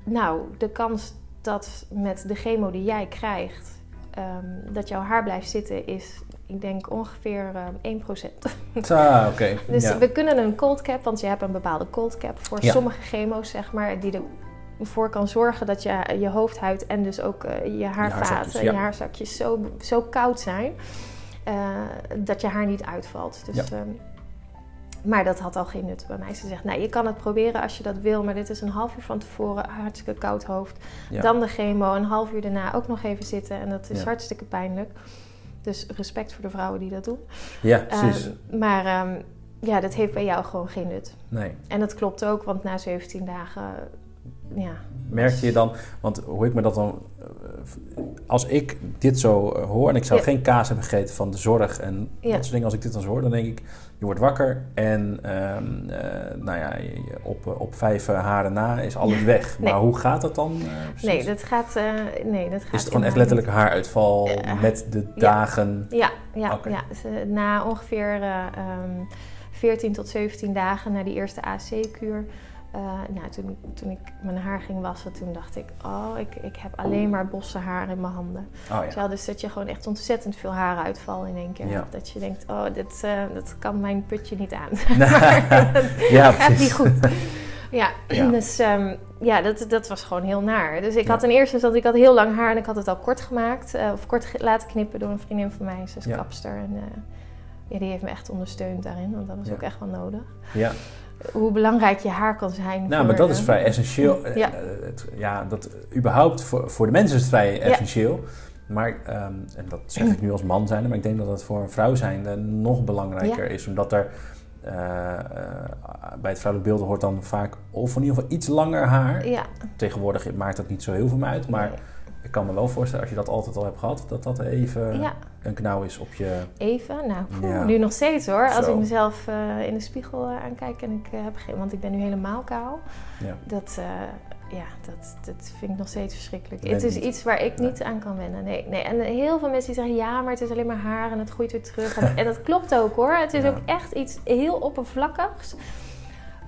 nou, de kans dat met de chemo die jij krijgt, ehm, dat jouw haar blijft zitten is, ik denk ongeveer ehm 1%. Ah, oké. (laughs) Dus ja. we kunnen een cold cap, want je hebt een bepaalde cold cap voor Ja. sommige chemo's, zeg maar, die ervoor kan zorgen dat je, je hoofdhuid en dus ook eh, je haarvaten ja. je haarzakjes zo, zo koud zijn eh, dat je haar niet uitvalt. Dus, Ja. ehm, maar dat had al geen nut bij mij. Ze zegt, nou, je kan het proberen als je dat wil, maar dit is een half uur van tevoren, hartstikke koud hoofd. Ja. Dan de chemo, een half uur daarna ook nog even zitten en dat is hartstikke pijnlijk. Dus respect voor de vrouwen die dat doen. ja, precies. Ehm, maar ehm, ja, dat heeft bij jou gewoon geen nut. nee. En dat klopt ook, want na 17 dagen, ja. Merkte je dan, want hoe ik me dat dan, eh, als ik dit zo eh, hoor en ik zou Ja. geen kaas hebben gegeten van de zorg en Ja. dat soort dingen, als ik dit dan zo hoor, dan denk ik, je wordt wakker en ehm, eh, nou ja, op, op vijf haren na is alles weg. Nee. Maar hoe gaat dat dan? Nee, dat gaat, nee, dat gaat is het gewoon echt letterlijk haaruitval met de dagen? Ja, ja, ja. Dus, na ongeveer eh, ehm, 14 tot 17 dagen na die eerste AC-kuur. Eh, nou, toen, toen ik mijn haar ging wassen, toen dacht ik, oh, ik, ik heb alleen maar bosse haar in mijn handen. Oh wel, Dus dat je gewoon echt ontzettend veel haaruitval in één keer Ja. Dat je denkt, oh, dit, eh, dat kan mijn putje niet aan. (laughs) (laughs) ja, gaat niet goed. Ja, Ja. dus ehm, ja, dat, dat was gewoon heel naar. Dus ik Ja. had in eerste instantie, ik had heel lang haar en ik had het al kort gemaakt. eh, of kort laten knippen door een vriendin van mij. Ze is Ja. kapster en ja, die heeft me echt ondersteund daarin. Want dat was Ja. ook echt wel nodig. Ja. Hoe belangrijk je haar kan zijn. Nou, voor, maar dat is eh, vrij essentieel. (laughs) Ja. eh, ja, dat überhaupt voor, voor de mensen is het vrij essentieel. Maar, ehm, en dat zeg ik nu als man zijnde, maar ik denk dat het voor een vrouw zijnde nog belangrijker is. Omdat er uh, bij het vrouwelijk beeld hoort dan vaak of in ieder geval iets langer haar. Ja. Tegenwoordig maakt dat niet zo heel veel uit, maar Nee. Ik kan me wel voorstellen als je dat altijd al hebt gehad, dat dat even Ja. een knauw is op je... Even, nou, poeh, Ja. nu nog steeds hoor. Als ik mezelf eh, in de spiegel eh, aankijk en ik eh, heb geen, want ik ben nu helemaal kaal. Ja. Dat, ja, dat, dat vind ik nog steeds verschrikkelijk. Het is niet. iets waar ik niet aan kan wennen. Nee, nee. En heel veel mensen die zeggen, ja, maar het is alleen maar haar en het groeit weer terug. En, dat klopt ook hoor. Het is (laughs) ook echt iets heel oppervlakkigs.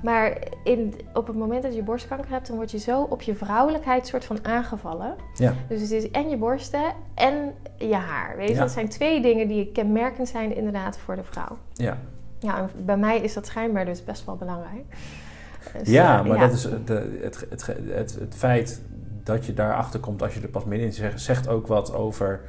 Maar in, op het moment dat je borstkanker hebt, dan word je zo op je vrouwelijkheid soort van aangevallen. Ja. Dus het is en je borsten en je haar. Weet je, Ja. dat zijn twee dingen die kenmerkend zijn inderdaad voor de vrouw. Ja, Ja, en bij mij is dat schijnbaar dus best wel belangrijk. Dus, ja eh, maar ja. dat is de, het, het, het, het feit dat je daarachter komt als je er pas middenin zegt, zegt ook wat over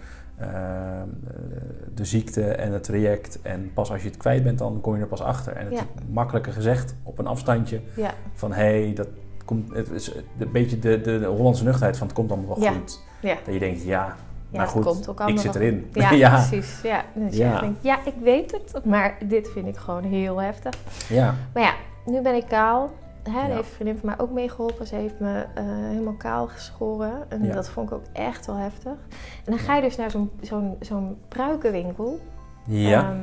de ziekte en het traject. En pas als je het kwijt bent, dan kom je er pas achter. En het Ja. is makkelijker gezegd op een afstandje Ja, van hé, hey, dat komt. Het is een beetje de, de, de Hollandse nuchterheid van het komt allemaal wel Ja. goed. Dat je denkt, ja, Ja, maar goed, komt ook ik zit erin. Ja, (laughs) ja. precies. Ja. Dus denkt, ja, ik weet het, maar dit vind ik gewoon heel heftig. ja. Maar ja, nu ben ik kaal. Hè, daar heeft een vriendin van mij ook mee geholpen. Ze heeft me eh, helemaal kaal geschoren. En Ja. dat vond ik ook echt wel heftig. En dan ga je dus naar zo'n zo'n zo'n pruikenwinkel. Ja. Ehm,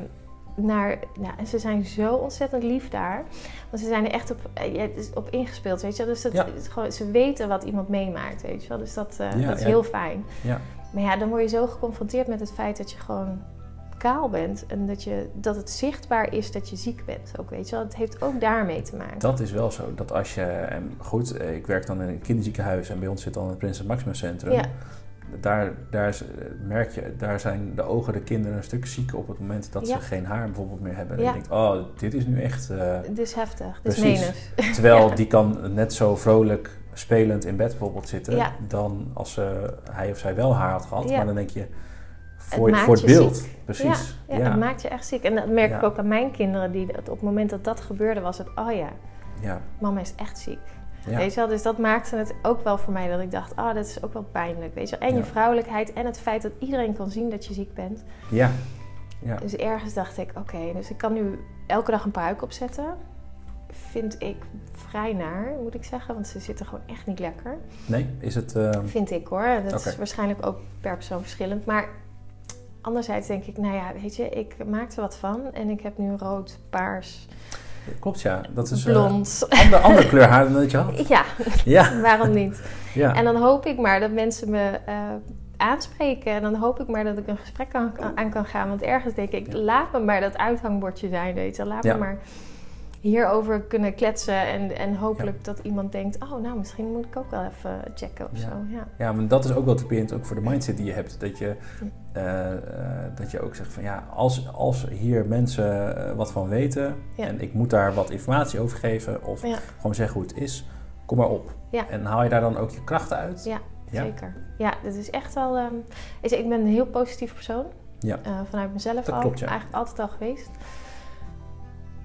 naar, nou, en ze zijn zo ontzettend lief daar. Want ze zijn er echt op, eh, ja, op ingespeeld, weet je wel. Dus dat, Ja. gewoon, ze weten wat iemand meemaakt, weet je wel. Dus dat, eh, Ja, dat is heel fijn. Ja. Maar ja, dan word je zo geconfronteerd met het feit dat je gewoon kaal bent. En dat, je, dat het zichtbaar is dat je ziek bent ook, weet je wel. Het heeft ook daarmee te maken. Dat is wel zo. Dat als je, en goed, eh, ik werk dan in een kinderziekenhuis en bij ons zit dan het Prinses Maxima Centrum. Ja. Daar, daar is- eh, merk je, daar zijn de ogen de kinderen een stuk zieker op het moment dat Ja. ze geen haar bijvoorbeeld meer hebben. En Ja. je denkt, oh, dit is nu echt. eh, Het is heftig, is Precies. menig. (laughs) terwijl die kan net zo vrolijk spelend in bed bijvoorbeeld zitten, dan als hij of zij wel haar had gehad. Maar dan denk je, voor, maakt voor het je beeld. ziek. Precies. Ja, ja, het maakt je echt ziek. En dat merk ik ook aan mijn kinderen. Die, dat op het moment dat dat gebeurde, was het... Oh ja, ja. mama is echt ziek. Weet je wel? Dus dat maakte het ook wel voor mij dat ik dacht... Oh, dat is ook wel pijnlijk. Weet je wel? En je vrouwelijkheid en het feit dat iedereen kan zien dat je ziek bent. Ja. Ja. Dus ergens dacht ik, oké, dus ik kan nu elke dag een pruik opzetten. Vind ik vrij naar, moet ik zeggen. Want ze zitten gewoon echt niet lekker. Nee, is het... eh, Vind ik hoor. Dat is waarschijnlijk ook per persoon verschillend. Maar anderzijds denk ik, nou ja, weet je, ik maak er wat van. En ik heb nu rood, paars, klopt ja. Dat is eh, blond. ander, (laughs) andere kleur haar dan dat je had. ja, Ja. (laughs) waarom niet? ja. En dan hoop ik maar dat mensen me eh, aanspreken. En dan hoop ik maar dat ik een gesprek aan, aan kan gaan. Want ergens denk ik, Ja. laat me maar dat uithangbordje zijn, weet je. Laat Ja. me maar hierover kunnen kletsen. En, en hopelijk dat iemand denkt, oh nou, misschien moet ik ook wel even checken of Ja. zo. Ja. Ja, maar dat is ook wel typerend ook voor de mindset die je hebt. Dat je, eh, eh, dat je ook zegt van ja, als, als hier mensen eh, wat van weten en ik moet daar wat informatie over geven of gewoon zeggen hoe het is, kom maar op. En haal je daar dan ook je krachten uit? Ja. Zeker. Ja, dat is echt wel... ehm, is, ik ben een heel positief persoon. Ja. Vanuit mezelf Dat al. klopt, ja. Eigenlijk altijd al geweest.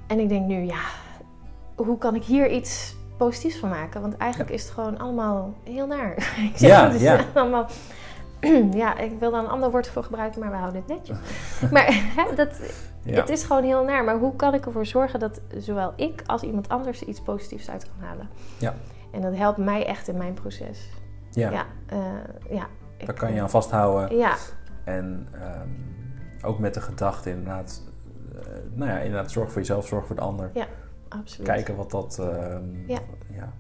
En ik denk nu, ja, hoe kan ik hier iets positiefs van maken? Want eigenlijk is het gewoon allemaal heel naar. (laughs) Ik zeg, Ja, het ja. allemaal... (clears throat) ja, ik wil daar een ander woord voor gebruiken, maar we houden het netjes. (laughs) maar hè, dat, Ja. het is gewoon heel naar. Maar hoe kan ik ervoor zorgen dat zowel ik als iemand anders er iets positiefs uit kan halen? Ja. En dat helpt mij echt in mijn proces. ja. Ja, eh, ja. daar kan je aan vasthouden. Ja, En ehm, ook met de gedachte inderdaad, nou ja, inderdaad zorg voor jezelf, zorg voor de ander. absoluut. kijken wat dat. ehm, Ja. ja.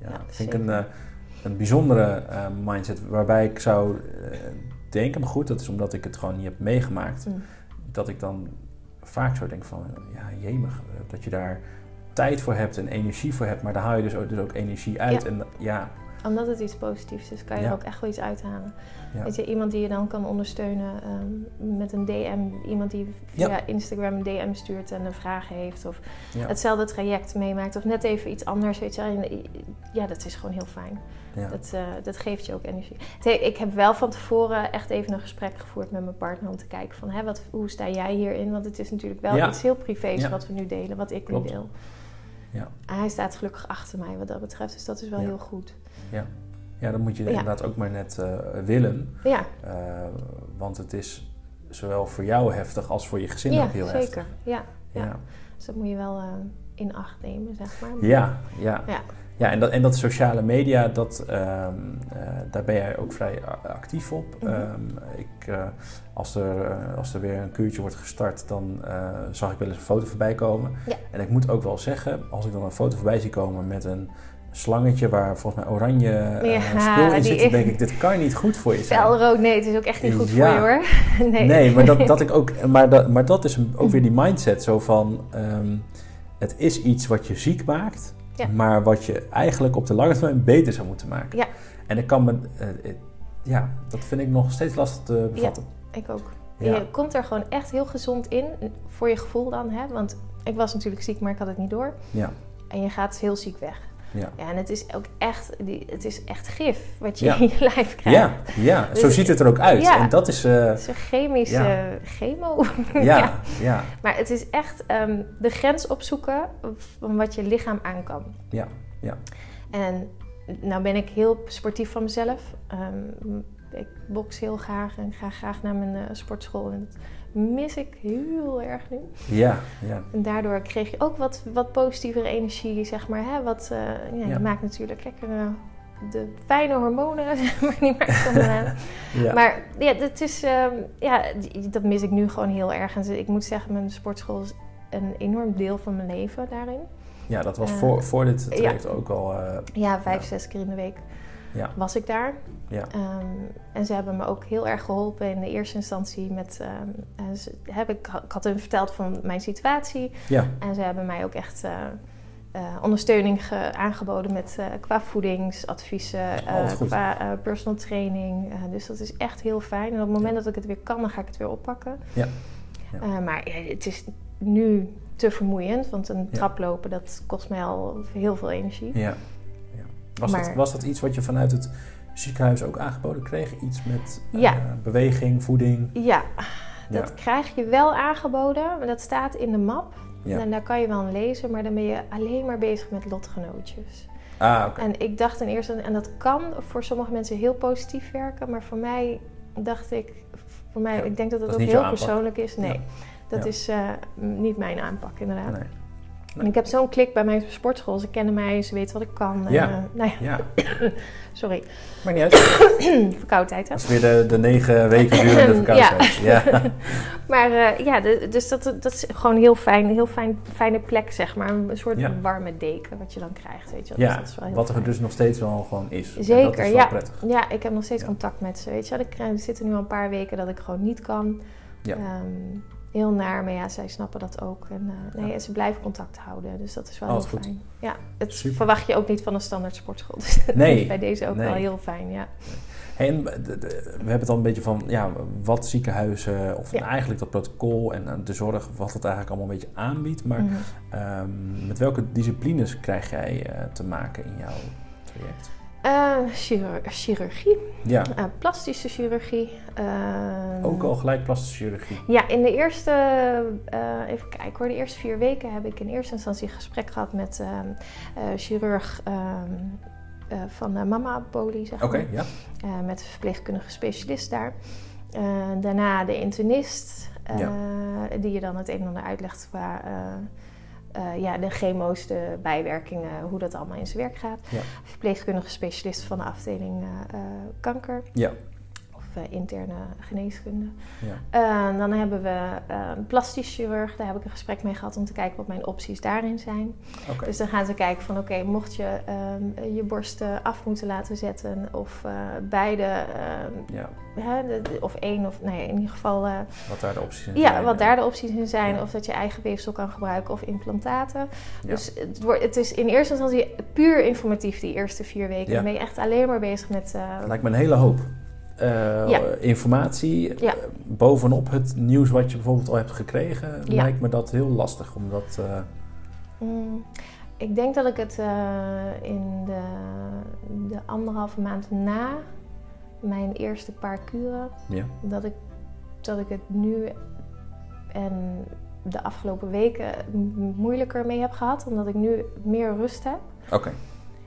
Ja, Ja, vind ik een, eh, een bijzondere eh, mindset. Waarbij ik zou eh, denken, maar goed, dat is omdat ik het gewoon niet heb meegemaakt. Mm. Dat ik dan vaak zo denk van, ja, jemig, eh, dat je daar tijd voor hebt en energie voor hebt. Maar daar haal je dus ook, dus ook energie uit. Ja. En ja, Omdat het iets positiefs is, kan je Ja. er ook echt wel iets uithalen. Ja. Weet je, iemand die je dan kan ondersteunen ehm, met een DM. Iemand die via Ja. Instagram een DM stuurt en een vraag heeft. Of hetzelfde traject meemaakt. Of net even iets anders. Weet je. En, Ja, dat is gewoon heel fijn. Dat, eh, dat geeft je ook energie. Ik heb wel van tevoren echt even een gesprek gevoerd met mijn partner. Om te kijken van, hè, wat, hoe sta jij hierin? Want het is natuurlijk wel iets heel privés wat we nu delen. Wat ik Klopt. nu deel. Ja. Hij staat gelukkig achter mij wat dat betreft. Dus dat is wel Ja. heel goed. Ja, Ja, dan moet je Ja. inderdaad ook maar net eh, willen. Ja, Eh, want het is zowel voor jou heftig als voor je gezin ja ook heel zeker. heftig. Ja, ja. Ja. Dus dat moet je wel eh, in acht nemen, zeg maar. Ja, ja. Ja. ja en, dat, en dat sociale media, dat, ehm, eh, daar ben jij ook vrij actief op. Mhm. Ehm, ik, als, er, als er weer een kuurtje wordt gestart, dan zag ik wel eens een foto voorbij komen. Ja. En ik moet ook wel zeggen, als ik dan een foto voorbij zie komen met een slangetje waar volgens mij oranje Ja, spul in zit, dan denk ik, dit kan niet goed voor je zijn. Felrood, nee, het is ook echt niet goed Ja. voor je hoor. (laughs) Nee, Nee, maar dat, dat ik ook. (laughs) Maar dat, maar dat is ook weer die mindset zo van. ehm, het is iets wat je ziek maakt, Ja. maar wat je eigenlijk op de lange termijn beter zou moeten maken. Ja. En ik kan me. eh, eh, ja, dat vind ik nog steeds lastig te bevatten. Ik ook. Ja. Je komt er gewoon echt heel gezond in, voor je gevoel dan. Hè? Want ik was natuurlijk ziek, maar ik had het niet door. Ja. En je gaat heel ziek weg. Ja. Ja, en het is ook echt, die, het is echt gif wat je Ja. in je lijf krijgt. Ja, ja, zo Dus- ziet het er ook uit. Ja. En dat is. eh, Het is een chemische chemo. (laughs) ja, ja, Maar het is echt ehm, de grens opzoeken van wat je lichaam aan kan. ja, ja. En nou ben ik heel sportief van mezelf. Ehm, ik box heel graag en ga graag naar mijn eh, sportschool. En dat mis ik heel erg nu. Ja, ja. En daardoor kreeg je ook wat, wat positievere energie, zeg maar. Hè? Wat, eh, ja, Ja. Je maakt natuurlijk lekker de fijne hormonen, (laughs) zeg maar, allemaal aan. (laughs) ja. Maar ja, dat, is, ehm, ja, dat mis ik nu gewoon heel erg. En ik moet zeggen, mijn sportschool is een enorm deel van mijn leven daarin. ja, dat was eh, voor, voor dit traject ook al. eh, Ja, vijf, zes keer in de week Ja. was ik daar. Ja. Ehm, en ze hebben me ook heel erg geholpen in de eerste instantie met... ehm, ze, heb ik, ik had hun verteld van mijn situatie. ja, En ze hebben mij ook echt eh, eh, ondersteuning ge- aangeboden met, eh, qua voedingsadviezen, Oh, qua personal training. Dus dat is echt heel fijn. En op het moment dat ik het weer kan, dan ga ik het weer oppakken. Ja. Ja. Maar het is nu te vermoeiend, want een Ja. trap lopen, dat kost mij al heel veel energie. Ja. Was, dat, was dat iets wat je vanuit het ziekenhuis ook aangeboden kreeg? Iets met eh, beweging, voeding? Ja, dat Ja. krijg je wel aangeboden, maar dat staat in de map. Ja. En daar kan je wel aan lezen, maar dan ben je alleen maar bezig met lotgenootjes. Ah, oké. En ik dacht in eerste en dat kan voor sommige mensen heel positief werken, maar voor mij dacht ik, voor mij, ik denk dat het dat ook heel persoonlijk is. Nee, dat is eh, niet mijn aanpak inderdaad. Nee. En ik heb zo'n klik bij mijn sportschool. Ze kennen mij, ze weten wat ik kan. En, eh, nou ja, Ja, (coughs) sorry, maakt niet uit. (coughs) verkoudheid hè. Dat is weer de, de negen weken durende (coughs) verkoudheid. Ja. (laughs) Maar eh, ja, de- dus dat, dat is gewoon heel fijn, heel fijn, fijne plek zeg maar. Een soort Ja. warme deken wat je dan krijgt, weet je wel. Dus Ja, dat is wel heel wat er fijn. dus nog steeds wel gewoon is. En dat Zeker, is wel ja. prettig. Ja, ik heb nog steeds contact met ze. Weet je, wel. ik krijg- er zitten nu al een paar weken dat ik gewoon niet kan. Ja. Ehm, heel naar, maar ja, zij snappen dat ook. En, eh, nee, Ja. en ze blijven contact houden, dus dat is wel Oh, heel goed. fijn. Ja, het Super. verwacht je ook niet van een standaard sportschool. Dus dat Nee, is bij deze ook nee. wel heel fijn, ja. Hey, en de- we hebben het al een beetje van ja, wat ziekenhuizen of Ja. eigenlijk dat protocol en eh, de zorg, wat het eigenlijk allemaal een beetje aanbiedt. Maar Mhm. ehm, met welke disciplines krijg jij eh, te maken in jouw traject? Eh, chirur- chirurgie, Ja, eh, plastische chirurgie. ehm, ook al gelijk plastische chirurgie. Ja, in de eerste, eh, even kijken hoor, de eerste vier weken heb ik in eerste instantie een gesprek gehad met eh, chirurg ehm, eh, van eh, Mama Poli, zeg Oké, maar. ja. Eh, met een verpleegkundige specialist daar. Eh, daarna de internist, eh, Ja. die je dan het een en ander uitlegt qua eh, ja, de chemo's, de bijwerkingen, hoe dat allemaal in zijn werk gaat. Ja. Verpleegkundige specialist van de afdeling eh, eh, kanker Ja, of eh, interne geneeskunde. ja. Eh, dan hebben we eh, een plastisch chirurg. Daar heb ik een gesprek mee gehad om te kijken wat mijn opties daarin zijn. Dus dan gaan ze kijken van oké, mocht je ehm, je borsten af moeten laten zetten of beide, ehm, Ja, hè, de- de- of één of nou ja, in ieder geval wat daar de opties in ja, zijn. wat daar de opties in zijn. Ja. Of dat je eigen weefsel kan gebruiken of implantaten. Ja. Dus het, wordt, het is in eerste instantie puur informatief die eerste vier weken. Ja. Dan ben je echt alleen maar bezig met... Dat lijkt me een hele hoop. Eh, Ja. Informatie, Ja. eh, bovenop het nieuws wat je bijvoorbeeld al hebt gekregen, Ja. lijkt me dat heel lastig. Omdat, eh, Mm, ik denk dat ik het in de, de anderhalve maand na mijn eerste paar kuren, dat ik, dat ik het nu en de afgelopen weken moeilijker mee heb gehad. Omdat ik nu meer rust heb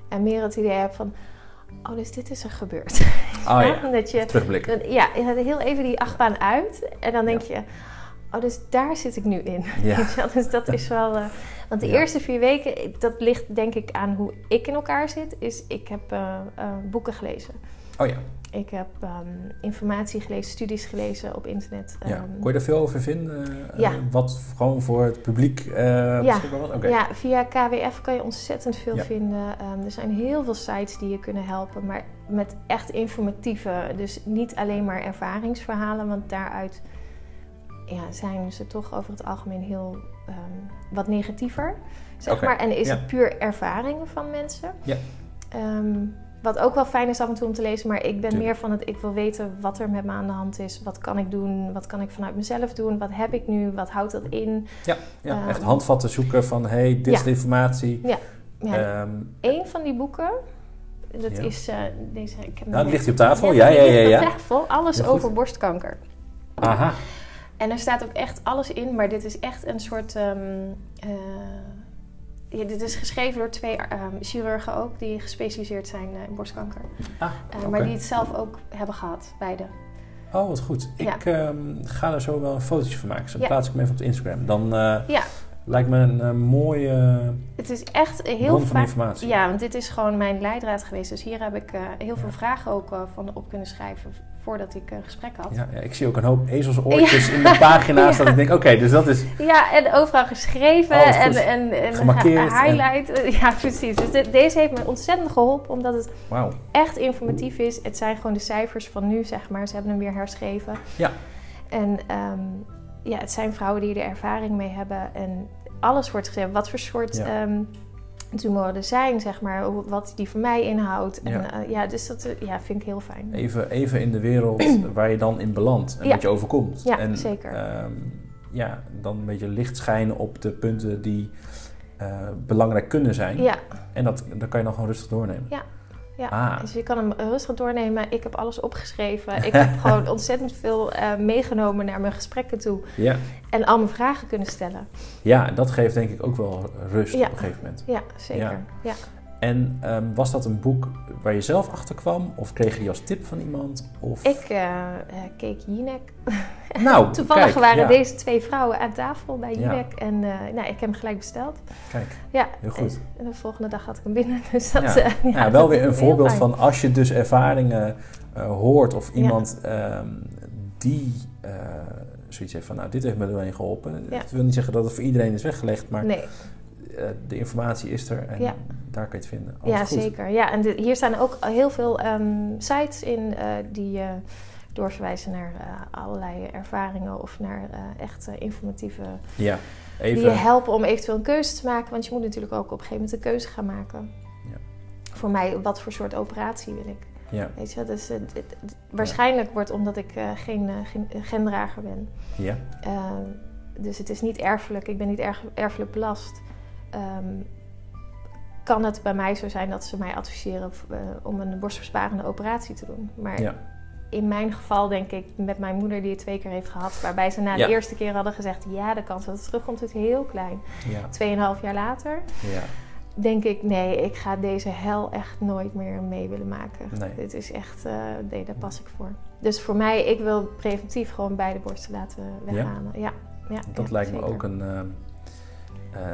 en meer het idee heb van, oh, dus dit is er gebeurd. Oh (laughs) ja, dat je, terugblikken. dan- ja, je gaat heel even die achtbaan uit en dan denk je, oh, dus daar zit ik nu in. Ja. (laughs) Dus dat is wel, eh, want de Ja. eerste vier weken, dat ligt denk ik aan hoe ik in elkaar zit, is ik heb eh, eh, boeken gelezen. Oh ja, Ik heb ehm, informatie gelezen, studies gelezen op internet. ja. Ehm, Kon je er veel over vinden? Eh, Ja. Wat gewoon voor het publiek eh beschikbaar was? Ja, via KWF kan je ontzettend veel Ja. vinden. Ehm, er zijn heel veel sites die je kunnen helpen, maar met echt informatieve. Dus niet alleen maar ervaringsverhalen, want daaruit ja, zijn ze toch over het algemeen heel wat negatiever. Zeg maar. En is ja. het puur ervaringen van mensen. Ja. Wat ook wel fijn is af en toe om te lezen, maar ik ben meer van het, ik wil weten wat er met me aan de hand is. Wat kan ik doen? Wat kan ik vanuit mezelf doen? Wat heb ik nu? Wat houdt dat in? Ja, Ehm, echt handvatten zoeken van, hey, dit is Ja. de informatie. Ja. Ja, Ehm, Eén van die boeken, dat Ja. is eh, deze. Ik heb nou, ligt hij op tafel? Ja, Ja, ja, ja. ligt ja, op tafel. Alles over borstkanker. Aha. En er staat ook echt alles in, maar dit is echt een soort. ehm, eh, ja, dit is geschreven door twee ehm, chirurgen ook, die gespecialiseerd zijn eh, in borstkanker. Ah, Eh. Maar die het zelf ook hebben gehad, beide. Oh, wat goed. Ja. Ik ehm, ga er zo wel een fotootje van maken. Zo Ja. plaats ik hem even op Instagram. Dan eh, Ja. Lijkt me een eh, mooie Het is echt heel fijn. informatie. Ja, want dit is gewoon mijn leidraad geweest. Dus hier heb ik eh, heel veel vragen ook eh, van op kunnen schrijven voordat ik een gesprek had. Ja, ja, ik zie ook een hoop ezelsoortjes in de pagina's. (laughs) Dat ik denk, oké, dus dat is... Ja, en overal geschreven Oh, en, en, en Gemarkeerd ge- highlight. Ja, precies. Dus deze heeft me ontzettend geholpen, omdat het Wauw. echt informatief is. Het zijn gewoon de cijfers van nu, zeg maar. Ze hebben hem weer herschreven. Ja. En ehm, ja, het zijn vrouwen die er ervaring mee hebben. En alles wordt gezegd. Wat voor soort Ja. ehm, tumoren er zijn, zeg maar. Wat die voor mij inhoudt. En, Ja. ja, dus dat eh, ja, vind ik heel fijn. Even, even in de wereld (clears throat) waar je dan in belandt en Ja. wat je overkomt. Ja, en, zeker. ehm, ja, dan een beetje licht schijnen op de punten die eh, belangrijk kunnen zijn. Ja, En dat, dat kan je dan gewoon rustig doornemen. Ja. Ja. Ah. Dus je kan hem rustig doornemen. Ik heb alles opgeschreven. (laughs) Ik heb gewoon ontzettend veel eh, meegenomen naar mijn gesprekken toe. Ja. En al mijn vragen kunnen stellen. ja, dat geeft denk ik ook wel rust Ja. op een gegeven moment. Ja, zeker. Ja. Ja. En ehm, was dat een boek waar je zelf achter kwam? Of kreeg je die als tip van iemand? Of... Ik eh, eh, keek Jinek. (laughs) Nou, Toevallig kijk, waren ja. deze twee vrouwen aan tafel bij Ja. Jinek. En eh, nou, ik heb hem gelijk besteld. Kijk, Ja, heel goed. En de volgende dag had ik hem binnen. (laughs) Dus dat, Ja. wel weer een voorbeeld van als je dus ervaringen hoort of iemand ehm, die zoiets heeft van, nou, dit heeft me doorheen geholpen. Dat wil niet zeggen dat het voor iedereen is weggelegd, maar Nee, de informatie is er en Ja. daar kan je het vinden. Ja, goed. zeker. Ja, en de- hier staan ook heel veel ehm, sites in eh, die eh, doorverwijzen naar eh, allerlei ervaringen of naar eh, echt eh, informatieve Ja, die je helpen om eventueel een keuze te maken. Want je moet natuurlijk ook op een gegeven moment een keuze gaan maken. Ja. Voor mij, wat voor soort operatie wil ik? Ja, Weet je, dus, het- het- het- waarschijnlijk wordt omdat ik eh, geen, eh, geen gendrager ben. ja, Ehm, dus het is niet erfelijk, ik ben niet erg, erfelijk belast. Ehm, kan het bij mij zo zijn dat ze mij adviseren eh, om een borstbesparende operatie te doen. Maar ja. in mijn geval denk ik met mijn moeder die het twee keer heeft gehad, waarbij ze na Ja. de eerste keer hadden gezegd ja, de kans dat het terugkomt is heel klein. ja, Tweeënhalf jaar later ja. denk ik nee, ik ga deze hel echt nooit meer mee willen maken. Nee. Dit is echt, nee, daar pas ik voor. Dus voor mij, ik wil preventief gewoon beide borsten laten weghalen. Ja. Ja, Dat lijkt me ook een. eh,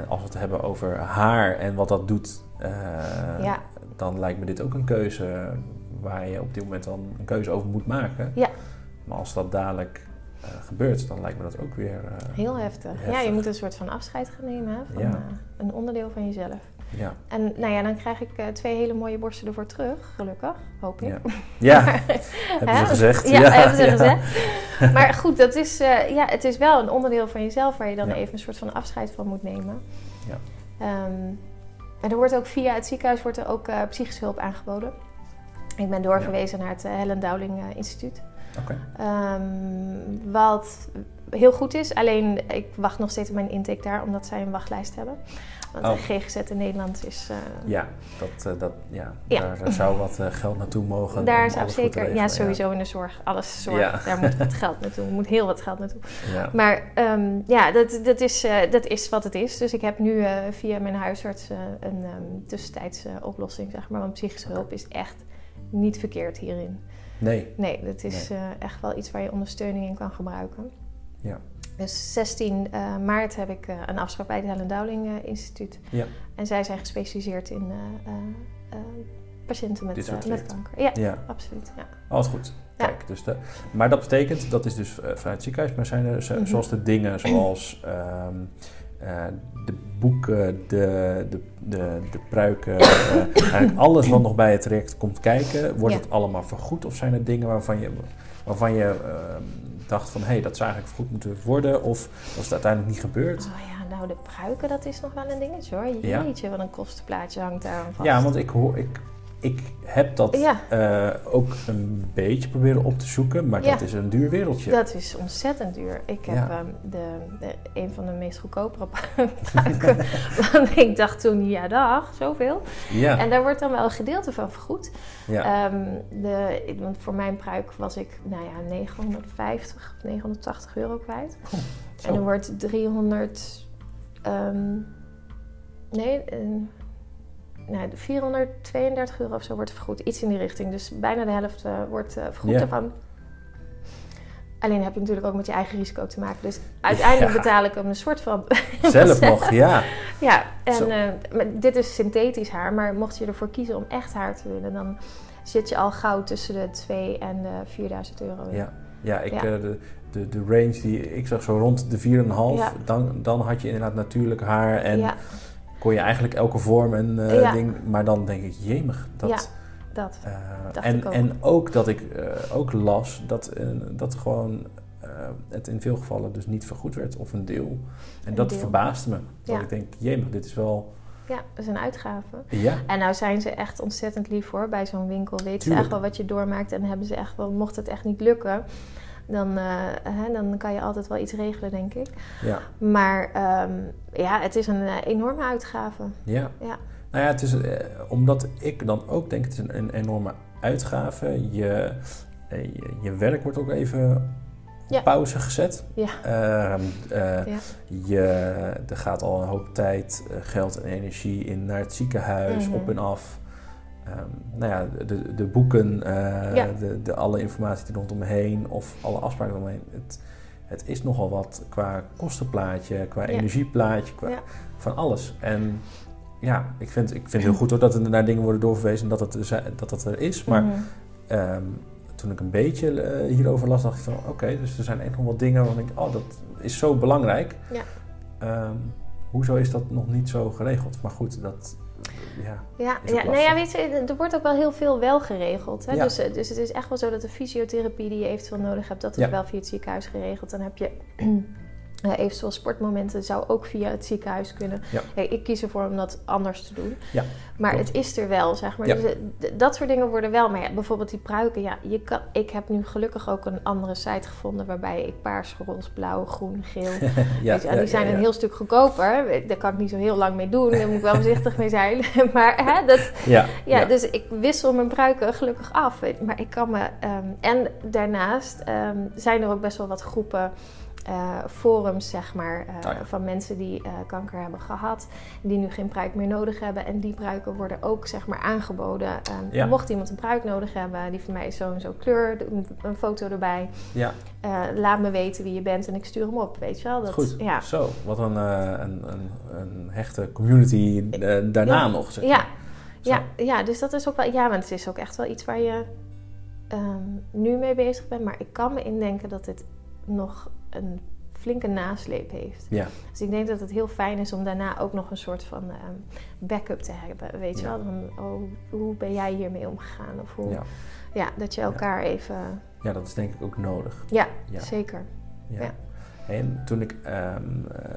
als we het hebben over haar en wat dat doet, eh, Ja. dan lijkt me dit ook een keuze waar je op dit moment dan een keuze over moet maken. Ja. Maar als dat dadelijk eh, gebeurt, dan lijkt me dat ook weer. eh, Heel heftig. Ja, je moet een soort van afscheid gaan nemen hè, van Ja. eh, een onderdeel van jezelf. Ja. En nou ja, dan krijg ik eh, twee hele mooie borsten ervoor terug, gelukkig, hoop ik. Ja. ja, Maar- (laughs) (laughs) hebben ze gezegd. Ja, hebben ze gezegd. (laughs) Maar goed, dat is, eh, ja, het is wel een onderdeel van jezelf waar je dan even een soort van afscheid van moet nemen. Ja. Ehm, en er wordt ook via het ziekenhuis wordt er ook eh, psychische hulp aangeboden. Ik ben doorverwezen naar het Helen Dowling Instituut. Ehm, wat heel goed is, alleen ik wacht nog steeds op mijn intake daar, omdat zij een wachtlijst hebben. Want Oh. GGZ in Nederland is... eh, Ja, dat, eh, dat, ja, Ja. daar eh, zou wat geld naartoe mogen. daar zou zeker, ja sowieso in de zorg, alles zorg, Ja. daar moet wat geld naartoe, moet heel wat geld naartoe. Maar ehm, ja, dat, dat, is, dat is wat het is. Dus ik heb nu via mijn huisarts een ehm, tussentijdse oplossing, zeg maar. Want psychische hulp is echt niet verkeerd hierin. Nee. Nee, dat is echt wel iets waar je ondersteuning in kan gebruiken. Ja. Dus 16 eh, maart heb ik eh, een afspraak bij het Helen Dowling eh, Instituut. Ja. En zij zijn gespecialiseerd in patiënten met, met kanker. Ja, Ja. absoluut. Ja. Alles goed. Ja. Kijk, dus de, maar dat betekent, dat is dus vanuit het ziekenhuis, maar zijn er Mhm. zoals de dingen zoals ehm, eh, de boeken, de, de, de, de pruiken, eigenlijk alles wat nog bij het traject komt kijken, wordt het allemaal vergoed? Of zijn er dingen waarvan je, waarvan je ehm, dacht van, hé, hey, dat zou eigenlijk vergoed moeten worden? Of was het uiteindelijk niet gebeurd? Oh ja, nou de pruiken, dat is nog wel een dingetje hoor. Ja. Jeetje, wat een kostenplaatje hangt daar aan vast. Ja, want ik hoor, ik, ik heb dat Ja. eh, ook een beetje proberen op te zoeken, maar Ja. dat is een duur wereldje. Dat is ontzettend duur. Ik heb Ja. ehm, de, de, een van de meest goedkopere pruiken. (laughs) want ik dacht toen, ja dag, zoveel. Ja, En daar wordt dan wel een gedeelte van vergoed. ja. Ehm, de, want voor mijn pruik was ik, nou ja, 950 of 980 euro kwijt. En er wordt 300, ehm, nee, nou, 432 euro of zo wordt vergoed. Iets in die richting. Dus bijna de helft eh, wordt eh, vergoed ervan. Alleen heb je natuurlijk ook met je eigen risico te maken. Dus uiteindelijk Ja. betaal ik hem een soort van (laughs) Zelf nog, ja. (laughs) ja, en eh, dit is synthetisch haar, maar mocht je ervoor kiezen om echt haar te willen, dan zit je al gauw tussen de 2 en de 4000 euro. Ja, ja, ik, Ja. de, de, de range die ik zag zo rond de 4,5. Ja. Dan, dan had je inderdaad natuurlijk haar en ja, kon je eigenlijk elke vorm en eh, Ja. ding. Maar dan denk ik, jemig. Dat, Ja, dat. eh, en, ook. en ook dat ik eh, ook las dat, dat gewoon het in veel gevallen dus niet vergoed werd of een deel. En Een dat deel. verbaasde me. Dat Ja. ik denk, jemig, dit is wel... Ja, dat is een uitgave. Ja, En nou zijn ze echt ontzettend lief hoor. Bij zo'n winkel weten ze echt wel wat je doormaakt. En hebben ze echt wel, mocht het echt niet lukken, dan, eh, hè, dan kan je altijd wel iets regelen, denk ik. ja, Maar ehm, ja, het is een eh, enorme uitgave. ja. Ja. Nou ja, het is, eh, omdat ik dan ook denk, het is een, een enorme uitgave. Je, je, je werk wordt ook even Ja. pauze gezet. Ja. Ehm, eh, Ja. je, er gaat al een hoop tijd, geld en energie in naar het ziekenhuis, Mhm. op en af. Ehm, nou ja, de, de boeken, eh, Ja. de, de, alle informatie die rondomheen of alle afspraken eromheen. Het, het is nogal wat qua kostenplaatje, qua Ja. energieplaatje, qua Ja. van alles. En ja, ik vind, ik vind het heel goed hoor, dat er naar dingen worden doorverwezen en dat het, er zi- dat, dat er is. Maar Mhm. Ehm, toen ik een beetje eh, hierover las, dacht ik van oké, dus er zijn echt nog wat dingen waarvan ik oh, dat is zo belangrijk. Ja. Ehm, hoezo is dat nog niet zo geregeld? Maar goed, dat, ja, Ja, ja, nou ja, weet je, er wordt ook wel heel veel wel geregeld. Hè? Ja. Dus, eh, dus het is echt wel zo dat de fysiotherapie die je eventueel nodig hebt, dat is Ja. wel via het ziekenhuis geregeld. Dan heb je (clears throat) eh, eventueel sportmomenten, zou ook via het ziekenhuis kunnen. Ja. Ik kies ervoor om dat anders te doen. Ja, maar klopt. het is er wel, zeg maar. Ja. Dus, eh, dat soort dingen worden wel. Maar ja, bijvoorbeeld die pruiken. Ja, je kan, ik heb nu gelukkig ook een andere site gevonden waarbij ik paars, roze, blauw, groen, geel ja, (laughs) Weet je, en die zijn een heel stuk goedkoper. Daar kan ik niet zo heel lang mee doen. Daar moet ik wel voorzichtig mee zijn. (laughs) Maar hè, dat, ja, dus ik wissel mijn pruiken gelukkig af. Maar ik kan me... ehm, en daarnaast ehm, zijn er ook best wel wat groepen... eh, forums, zeg maar, eh, Oh ja. van mensen die eh, kanker hebben gehad, die nu geen pruik meer nodig hebben. En die pruiken worden ook, zeg maar, aangeboden. Ehm, Ja. Mocht iemand een pruik nodig hebben, die van mij is zo en zo kleur, een, foto erbij. ja, laat me weten wie je bent en ik stuur hem op, weet je wel. Dat, goed. Ja, Zo, wat een, een, een, een hechte community daarna nog. Zeg Ja. Zo. ja, ja, dus dat is ook wel. Ja, maar het is ook echt wel iets waar je ehm, nu mee bezig bent. Maar ik kan me indenken dat dit nog een flinke nasleep heeft. Ja, Dus ik denk dat het heel fijn is om daarna ook nog een soort van ehm, backup te hebben. Weet je Ja. wel? Van, oh, hoe ben jij hiermee omgegaan? Of hoe, ja. ja. dat je elkaar even. ja, dat is denk ik ook nodig. Ja, zeker. Ja. Ja. En toen ik, ehm, eh,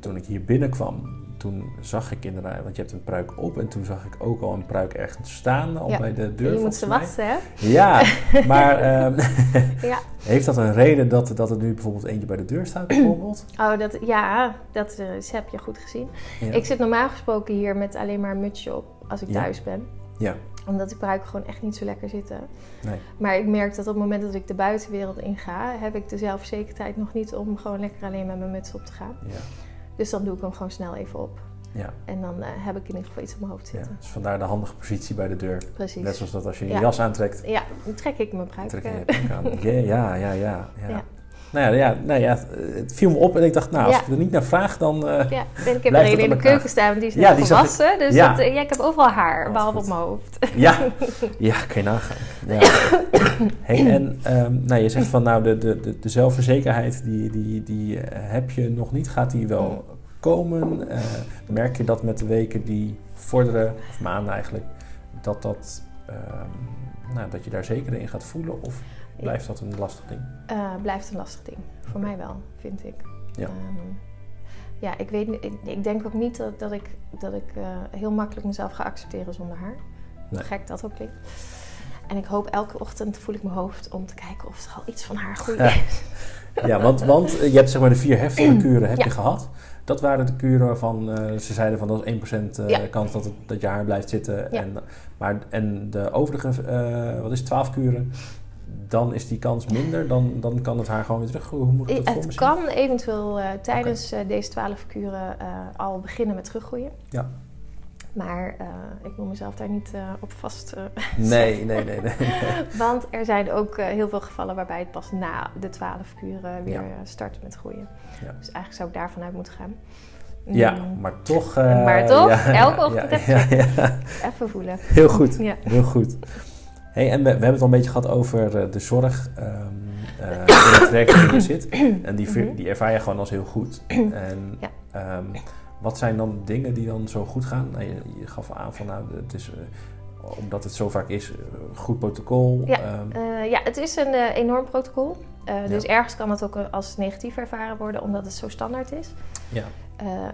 toen ik hier binnenkwam, toen zag ik inderdaad, want je hebt een pruik op en toen zag ik ook al een pruik ergens staan, al Ja. bij de deur. je moet ze mij. wassen, hè? Ja, (laughs) maar ehm, (laughs) Ja. heeft dat een reden dat, dat er nu bijvoorbeeld eentje bij de deur staat, (clears throat) bijvoorbeeld? Oh, dat, ja, dat eh, heb je goed gezien. Ja. Ik zit normaal gesproken hier met alleen maar een mutsje op als ik thuis ben. Ja, Omdat die pruiken gewoon echt niet zo lekker zitten. nee. Maar ik merk dat op het moment dat ik de buitenwereld inga, heb ik de zelfverzekerdheid nog niet om gewoon lekker alleen met mijn muts op te gaan. Ja. Dus dan doe ik hem gewoon snel even op. Ja. En dan eh, heb ik in ieder geval iets op mijn hoofd ja. zitten. Dus vandaar de handige positie bij de deur. Precies. Net zoals dat als je je Ja. jas aantrekt, Ja, dan trek ik mijn pruik. trek je eh, aan. Ja, ja, ja, ja. (laughs) Nou ja, nou ja, het viel me op en ik dacht, nou, als Ja. ik er niet naar vraag, dan... eh, Ja, ik heb er een in de keuken staan, die is Ja, die ik. gewassen. Dus Ja. dat, eh, ja, ik heb overal haar, behalve op mijn hoofd. Ja, (laughs) ja, kan je nagaan. (coughs) Hey, en ehm, nou, je zegt van nou, de, de, de, de zelfverzekerheid die, die, die eh, heb je nog niet. Gaat die wel komen? Merk je dat met de weken die vorderen, of maanden eigenlijk, dat, dat, ehm, nou, dat je daar zeker in gaat voelen? Of blijft dat een lastig ding? Eh, blijft een lastig ding. Voor mij wel, vind ik. Ja. Ehm, ja, ik, weet, ik, ik denk ook niet dat, dat ik, dat ik eh, heel makkelijk mezelf ga accepteren zonder haar. Nee. gek dat ook klinkt. En ik hoop elke ochtend voel ik mijn hoofd om te kijken of er al iets van haar groeit. Ja. Ja, want, want eh, je hebt zeg maar de vier heftige (clears throat) kuren heb Ja. je gehad. Dat waren de kuren waarvan ze zeiden van dat is 1% eh, Ja. kans dat, het, dat je haar blijft zitten. Ja. En, maar, en de overige, eh, wat is het, 12 kuren, dan is die kans minder. Dan, dan kan het haar gewoon weer terug. Hoe moet ik dat voor me Het zien? kan eventueel eh, tijdens eh, deze 12 kuren eh, al beginnen met teruggroeien. Ja. Maar ik wil mezelf daar niet op vast (laughs) Nee, nee, nee. nee. (laughs) Want er zijn ook heel veel gevallen waarbij het pas na de 12 kuren weer start met groeien. Ja. Dus eigenlijk zou ik daarvan uit moeten gaan. Ja, Mm, maar toch... Maar toch, elke ochtend even ja, ja. Even voelen. Heel goed. Ja. Heel goed. Hey, en we, we hebben het al een beetje gehad over eh, de zorg ehm eh, (coughs) in het werk waarin je zit. En die, ver- Mhm. die ervaar je gewoon als heel goed. (clears throat) En Ja. ehm, wat zijn dan dingen die dan zo goed gaan? Nou, je, je gaf aan van, nou, het is, eh, omdat het zo vaak is, goed protocol. Ja, ehm, Eh, ja, het is een enorm protocol. Dus ergens kan het ook als negatief ervaren worden, omdat het zo standaard is. ja,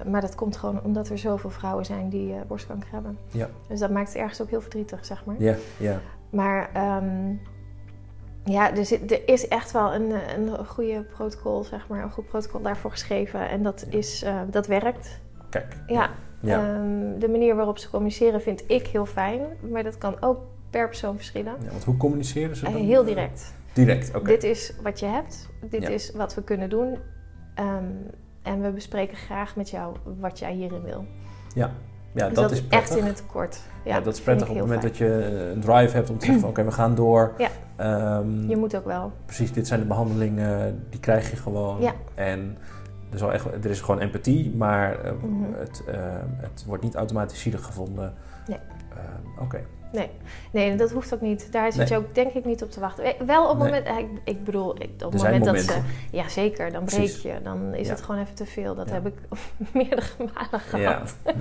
maar dat komt gewoon omdat er zoveel vrouwen zijn die borstkanker hebben. Ja. Dus dat maakt het ergens ook heel verdrietig, zeg maar. ja, ja, Maar ehm, ja, er, zit, er is echt wel een, eh, een goede protocol, zeg maar, een goed protocol daarvoor geschreven. En dat, is, eh, dat werkt. kijk. Ja, ja. Ehm, de manier waarop ze communiceren vind ik heel fijn. Maar dat kan ook per persoon verschillen. Ja, want hoe communiceren ze Eh, dan? heel direct. Direct, oké. Dit is wat je hebt. Dit Ja. is wat we kunnen doen. Ehm, en we bespreken graag met jou wat jij hierin wil. Ja, ja dus dat, dat, is prettig. echt in het kort. Ja, Ja, dat is prettig op het moment dat je een drive hebt om te zeggen van oké, we gaan door. Ja. Ehm, Je moet ook wel. Precies, dit zijn de behandelingen, die krijg je gewoon. Ja. En er is, wel echt, er is gewoon empathie, maar eh, Mhm. het, eh, het wordt niet automatisch zielig gevonden. Nee. Ehm, Oké, Nee. nee, dat hoeft ook niet. Daar zit Nee. je ook denk ik niet op te wachten. Eh, Wel op het Nee. moment, eh, ik, ik bedoel, op het moment momenten. dat ze... Ja, zeker. Dan breek Precies. je. Dan is Ja. het gewoon even te veel. Dat Ja. heb ik (laughs) meerdere malen gehad. ja,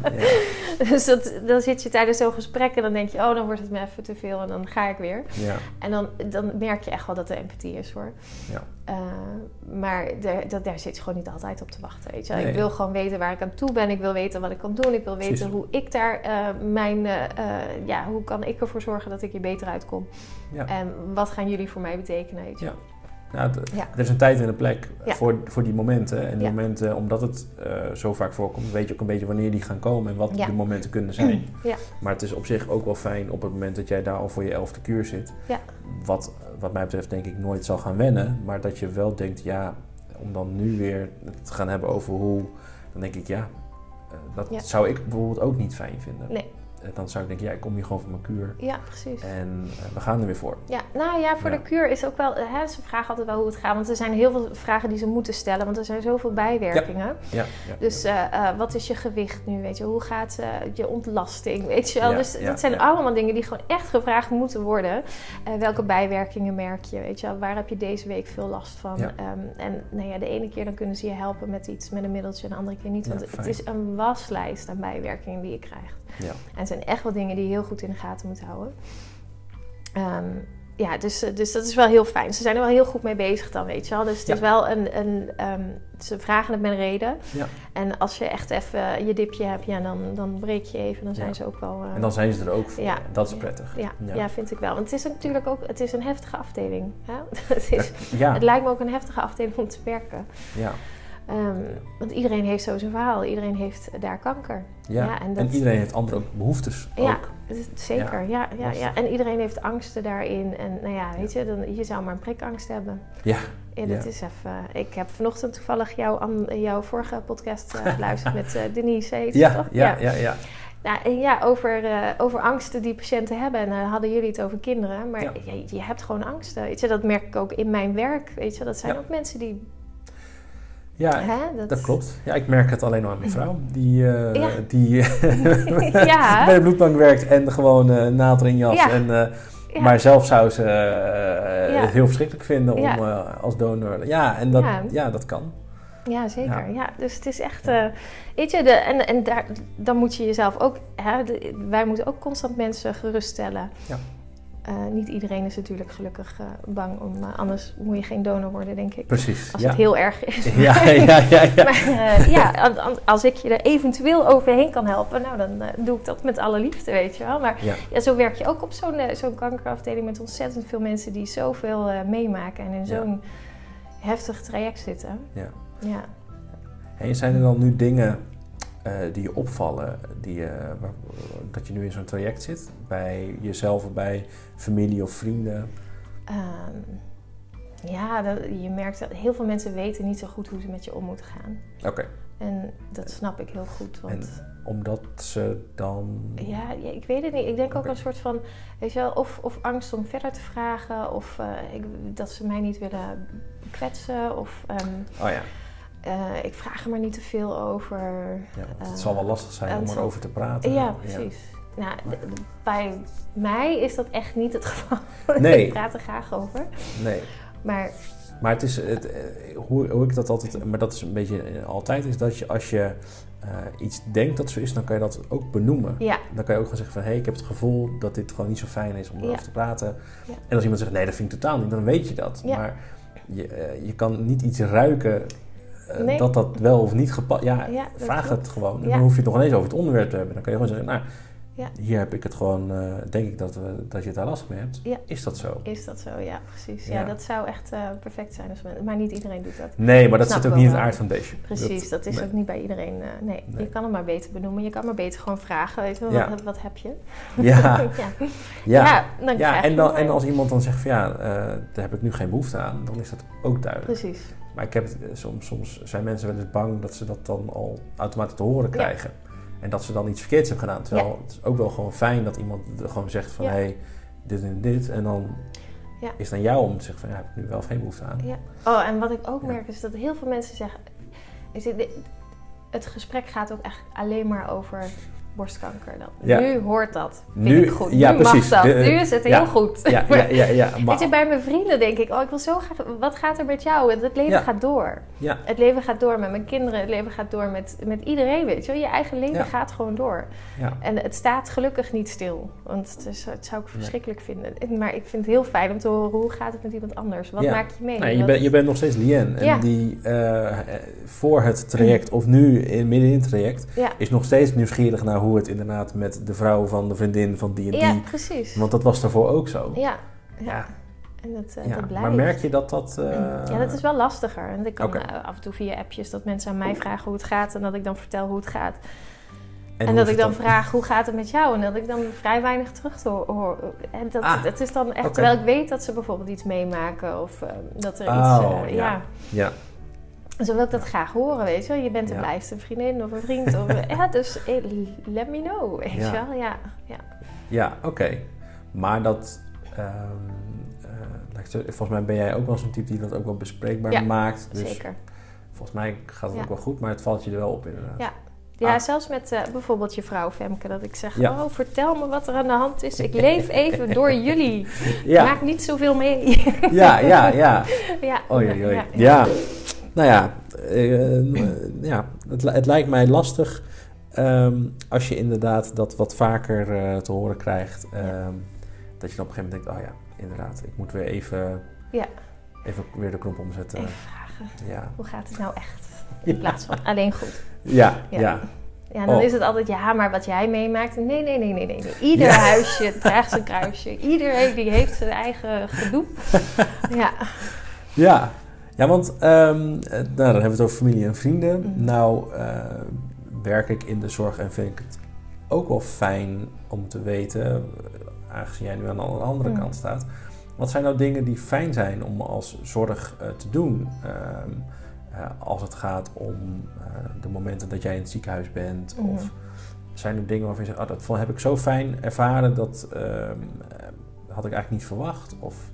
(laughs) Dus dat, dan zit je tijdens zo'n gesprek en dan denk je... oh, dan wordt het me even te veel en dan ga ik weer. ja, En dan, dan merk je echt wel dat er empathie is hoor. Ja. Eh, maar daar, dat, daar zit je gewoon niet altijd op te wachten. Weet je? Nee. Ik wil gewoon weten waar ik aan toe ben. Ik wil weten wat ik kan doen. Ik wil weten Precies. hoe ik daar eh, mijn... eh, ja, hoe kan ik ervoor zorgen dat ik hier beter uitkom? ja. En wat gaan jullie voor mij betekenen? Weet je? Ja. Nou, Ja. Er is een tijd en een plek Ja. voor, voor die momenten. En die Ja. momenten, omdat het eh, zo vaak voorkomt, weet je ook een beetje wanneer die gaan komen en wat de momenten kunnen zijn. (clears throat) Ja. Maar het is op zich ook wel fijn op het moment dat jij daar al voor je elfde kuur zit. Ja. Wat, wat mij betreft denk ik nooit zal gaan wennen. Maar dat je wel denkt, ja, om dan nu weer te gaan hebben over hoe... Dan denk ik, ja, eh, dat zou ik bijvoorbeeld ook niet fijn vinden. Nee. Eh, Dan zou ik denken, ja, ik kom hier gewoon voor mijn kuur. Ja, precies. En eh, we gaan er weer voor. Ja, nou ja, voor Ja. de kuur is ook wel... Hè, ze vragen altijd wel hoe het gaat. Want er zijn heel veel vragen die ze moeten stellen. Want er zijn zoveel bijwerkingen. Ja, ja, Dus eh, eh, wat is je gewicht nu, weet je? Hoe gaat eh, je ontlasting, weet je wel? Dus dat zijn allemaal dingen die gewoon echt gevraagd moeten worden. Eh, welke bijwerkingen merk je, weet je wel? Waar heb je deze week veel last van? Ehm, en nou ja, de ene keer dan kunnen ze je helpen met iets, met een middeltje... en de andere keer niet. Want het is een waslijst aan bijwerkingen die je krijgt. Ja. En zijn echt wel dingen die je heel goed in de gaten moet houden. Ehm, ja, dus, eh, dus dat is wel heel fijn. Ze zijn er wel heel goed mee bezig dan, weet je wel. Dus het Ja. is wel een... een ehm, ze vragen het met reden. Ja. En als je echt even je dipje hebt, ja, dan, dan breek je even. Dan zijn Ja. ze ook wel... eh, En dan zijn ze er ook voor. Ja. Dat is prettig. ja, Ja. vind ik wel. Want het is natuurlijk ook het is een heftige afdeling. Hè? (laughs) het, is, Ja, het lijkt me ook een heftige afdeling om te werken. ja, Ehm, want iedereen heeft zo zijn verhaal. Iedereen heeft daar kanker. ja. Ja, en en, iedereen heeft andere behoeftes Ja. ook. Zeker, ja. ja, ja. En iedereen heeft angsten daarin. En nou ja, weet je, dan, je zou maar een prikangst hebben. Ja, Ja, dat is even... Ik heb vanochtend toevallig jouw, jouw vorige podcast eh, (laughs) geluisterd met eh, Denise, heet ja, toch? ja, ja, ja. Nou, en ja, over, eh, over angsten die patiënten hebben. En dan hadden jullie het over kinderen. Maar Ja. je, je hebt gewoon angsten. Weet je, dat merk ik ook in mijn werk. Weet je, dat zijn Ja. ook mensen die... Ja, hè, dat klopt. Ja, ik merk het alleen al aan mijn vrouw. Die, eh, Ja. die (laughs) Ja. (laughs) bij de bloedbank werkt en gewoon eh jas. Ja. En, eh, Ja. Maar zelf zou ze eh, Ja. het heel verschrikkelijk vinden om Ja. eh, als donor... Ja, en dat, Ja. ja. dat kan. Ja, zeker. Ja. Ja. dus het is echt... eh, weet je, de, en, en daar, dan moet je jezelf ook... Hè, de- wij moeten ook constant mensen geruststellen. Ja. Eh, niet iedereen is natuurlijk gelukkig eh, bang om... eh, anders moet je geen donor worden, denk ik. Precies. Als ja. het heel erg is. (laughs) ja, ja, ja, ja. (laughs) Maar ja, als ik je er eventueel overheen kan helpen, nou dan doe ik dat met alle liefde, weet je wel. Maar Ja. ja, zo werk je ook op zo'n zo'n kankerafdeling met ontzettend veel mensen die zoveel meemaken en in zo'n heftig traject zitten. Ja. Ja. En zijn er dan nu dingen die je opvallen, die, je- waar- dat je nu in zo'n traject zit? Bij jezelf of bij familie of vrienden? Ehm, ja, dat, je merkt dat heel veel mensen weten niet zo goed hoe ze met je om moeten gaan. Oké. En dat snap ik heel goed, want... Omdat ze dan... Ja, ja, ik weet het niet. Ik denk ook een soort van, weet je wel, of, of angst om verder te vragen, of eh, ik, dat ze mij niet willen kwetsen, of ehm, Oh ja, eh, ik vraag er maar niet te veel over. ja het Eh, zal wel lastig zijn en om erover te praten. Ja, precies. Nou, bij mij is dat echt niet het geval. (laughs) Nee. ik praat er graag over. Nee. Maar Maar het is, het, eh, hoe, hoe ik dat altijd, maar dat is een beetje eh, altijd, is dat je als je eh, iets denkt dat zo is, dan kan je dat ook benoemen. ja, Dan kan je ook gaan zeggen van, hé, ik heb het gevoel dat dit gewoon niet zo fijn is om erover Ja. te praten. Ja. En als iemand zegt, nee, dat vind ik totaal niet, dan weet je dat. Ja. Maar je, eh, je kan niet iets ruiken eh, Nee. dat dat wel of niet gepast... Ja, vraag het gewoon. Dan hoef je het nog ineens over het onderwerp te hebben. Dan kan je gewoon zeggen, nou, Ja. hier heb ik het gewoon, eh, denk ik dat, we, dat je het daar last mee hebt. Ja. Is dat zo? is dat zo? Ja, precies. Ja, dat zou echt eh, perfect zijn. Als men, maar niet iedereen doet dat. Nee, maar dat Snap zit ook niet in het aard van deze. Precies, dat, is nee. ook niet bij iedereen. eh, nee. Nee. je kan het maar beter benoemen. Je kan maar beter gewoon vragen. Weet je wel, wat, wat heb je? Ja, (laughs) ja. dan Ja, en, dan, en als iemand dan zegt van ja, eh, daar heb ik nu geen behoefte aan, dan is dat ook duidelijk. Precies. Maar ik heb het, eh, soms, soms zijn mensen wel eens bang dat ze dat dan al automatisch te horen krijgen. En dat ze dan iets verkeerds hebben gedaan. Terwijl het is ook wel gewoon fijn dat iemand gewoon zegt van Ja. hé, hey, dit en dit. En dan Ja. is het aan jou om te zeggen van ja, heb ik nu wel of geen behoefte aan. Ja. Oh, en wat ik ook merk is dat heel veel mensen zeggen... Is het, het gesprek gaat ook echt alleen maar over borstkanker. Dan. Ja. Nu hoort dat. Vind Nu- ik goed. ja, nu precies. mag dat. De- nu is het ja. heel goed. Ja, ja, ja, ja, (laughs) Weet maar, je, bij mijn vrienden denk ik, oh, ik wil zo graag... Wat gaat er met jou? Het leven Ja. gaat door. ja, Het leven gaat door met mijn kinderen. Het leven gaat door met, met iedereen, weet je wel. Je eigen leven Ja. gaat gewoon door. ja. En het staat gelukkig niet stil. Want het, is, het zou ik verschrikkelijk vinden. En- Maar ik vind het heel fijn om te horen hoe gaat het met iemand anders. Wat Ja. maak je mee? Nee, je, bent, je bent nog steeds Lien. En die eh, eh, voor het traject, of nu in, midden in het traject, Ja. is nog steeds nieuwsgierig naar hoe het inderdaad met de vrouw van de vriendin van die en ja, die. precies. Want dat was daarvoor ook zo. Ja, ja. Ja. En dat, uh, Ja, dat blijft. maar merk je dat dat... eh, ja, dat is wel lastiger. En ik kan eh, af en toe via appjes dat mensen aan mij vragen hoe het gaat. En dat ik dan vertel hoe het gaat. En, dat ik het dan vraag hoe gaat het met jou. En dat ik dan vrij weinig terug te ho- hoor. En dat, Ah, dat is dan echt... Terwijl ik weet dat ze bijvoorbeeld iets meemaken. Of dat er Oh, iets... ja. ja. Ja, Zo wil ik dat graag horen, weet je wel. Je bent een Ja. vriendin of een vriend. Of, (laughs) ja, dus eh, let me know, weet Ja. je wel. Ja, ja. ja oké. Maar dat... ehm, eh, volgens mij ben jij ook wel zo'n type die dat ook wel bespreekbaar Ja, maakt. Dus zeker. volgens mij gaat het Ja. ook wel goed, maar het valt je er wel op inderdaad. Ja. Ja, Ah. zelfs met eh, bijvoorbeeld je vrouw Femke, dat ik zeg: Ja. Oh, vertel me wat er aan de hand is. Ik (laughs) leef even door jullie. Ja, Maak niet zoveel mee. ja, ja. ja. (laughs) ja. Oei, oei, oei. Ja, Ja, nou ja, eh, eh, ja het, het lijkt mij lastig ehm, als je inderdaad dat wat vaker eh, te horen krijgt. ehm, Dat je dan op een gegeven moment denkt, oh ja, inderdaad, ik moet weer even, Ja. even weer de knop omzetten. Even vragen: Ja, Hoe gaat het nou echt? (laughs) In plaats van alleen goed. ja, Ja. ja. Ja, dan Oh. is het altijd, ja, maar wat jij meemaakt. Nee, nee, nee, nee, nee. nee. Ieder Ja. huisje (laughs) draagt zijn kruisje. Iedereen die heeft zijn eigen gedoe. (laughs) ja. Ja, ja want ehm, eh, nou, dan hebben we het over familie en vrienden. Mhm. Nou, eh, werk ik in de zorg en vind ik het ook wel fijn om te weten, aangezien jij nu aan de andere Mm. kant staat. Wat zijn nou dingen die fijn zijn om als zorg eh, te doen? Ehm, eh, als het gaat om eh, de momenten dat jij in het ziekenhuis bent? Of zijn er dingen waarvan je zegt, oh, dat heb ik zo fijn ervaren, dat ehm, eh, had ik eigenlijk niet verwacht? Of,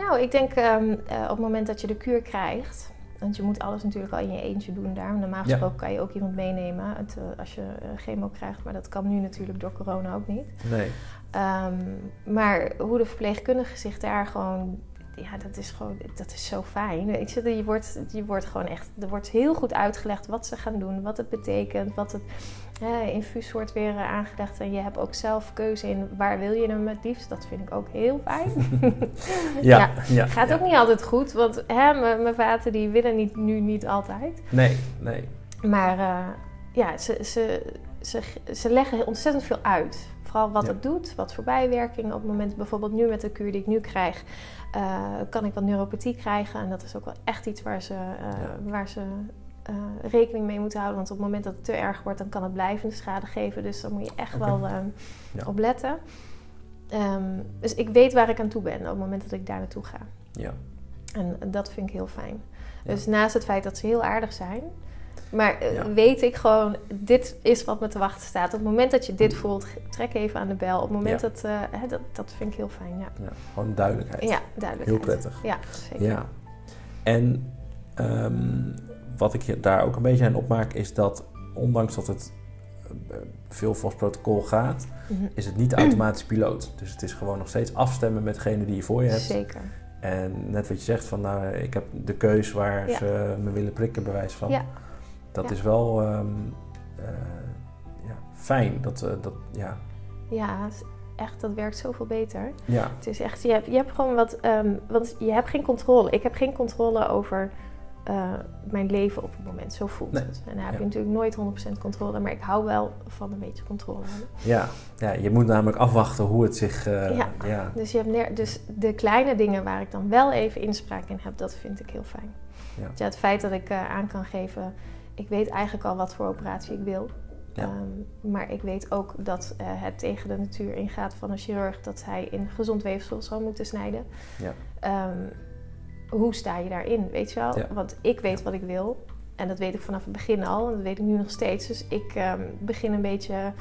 nou, ik denk ehm, eh, op het moment dat je de kuur krijgt, want je moet alles natuurlijk al in je eentje doen daar. Normaal Ja. gesproken kan je ook iemand meenemen het, eh, als je eh, chemo krijgt, maar dat kan nu natuurlijk door corona ook niet. nee. Ehm, maar hoe de verpleegkundige zich daar gewoon, ja, dat is gewoon, dat is zo fijn. Weet je, je wordt, je wordt gewoon echt, er wordt heel goed uitgelegd wat ze gaan doen, wat het betekent, wat het infuus wordt weer eh, aangelegd en je hebt ook zelf keuze in waar wil je hem het liefst. Dat vind ik ook heel fijn. (laughs) Ja, ja, Gaat ja. ook niet altijd goed, want mijn vaten die willen niet, nu niet altijd. Nee, nee. Maar eh, ja, ze, ze, ze, ze leggen ontzettend veel uit. Vooral wat Ja. het doet, wat voor bijwerkingen. Op het moment, bijvoorbeeld nu met de kuur die ik nu krijg, eh, kan ik wat neuropathie krijgen. En dat is ook wel echt iets waar ze, waar ze eh, rekening mee moeten houden. Want op het moment dat het te erg wordt, dan kan het blijvende schade geven. Dus daar moet je echt wel eh, Ja. op letten. Ehm, dus ik weet waar ik aan toe ben op het moment dat ik daar naartoe ga. Ja. En dat vind ik heel fijn. Ja. Dus naast het feit dat ze heel aardig zijn, maar eh, Ja. weet ik gewoon, dit is wat me te wachten staat. Op het moment dat je dit voelt, trek even aan de bel. Op het moment Ja. dat, hè, dat, dat vind ik heel fijn, ja. ja. Gewoon duidelijkheid. Ja, duidelijk. Heel prettig. Ja, zeker. Ja. En ehm, wat ik daar ook een beetje aan opmaak is dat ondanks dat het eh, veel volgens protocol gaat, Mhm. is het niet de automatische piloot. Dus het is gewoon nog steeds afstemmen met degene die je voor je hebt. Zeker. En net wat je zegt van nou, ik heb de keus waar Ja. ze me willen prikken, bewijs van. Ja. Dat Ja. is wel ehm, eh, ja, fijn. Dat, eh, dat, ja. Ja, echt, dat werkt zoveel beter. Ja. Het is echt, je hebt, je hebt gewoon wat, ehm, want je hebt geen controle. Ik heb geen controle over eh, mijn leven op het moment. Zo voelt Nee. het. En daar heb Ja. je natuurlijk nooit 100% controle, maar ik hou wel van een beetje controle hebben. Ja. ja, je moet namelijk afwachten hoe het zich... eh, Ja. ja. Dus, je hebt neer, dus de kleine dingen waar ik dan wel even inspraak in heb, dat vind ik heel fijn. Ja. Ja, het feit dat ik eh, aan kan geven, ik weet eigenlijk al wat voor operatie ik wil. Ehm, maar ik weet ook dat het tegen de natuur ingaat van een chirurg dat hij in gezond weefsel zal moeten snijden. Ja. Ehm, hoe sta je daarin, weet je wel? Ja. Want ik weet wat ik wil. En dat weet ik vanaf het begin al. En dat weet ik nu nog steeds. Dus ik ehm, begin een beetje...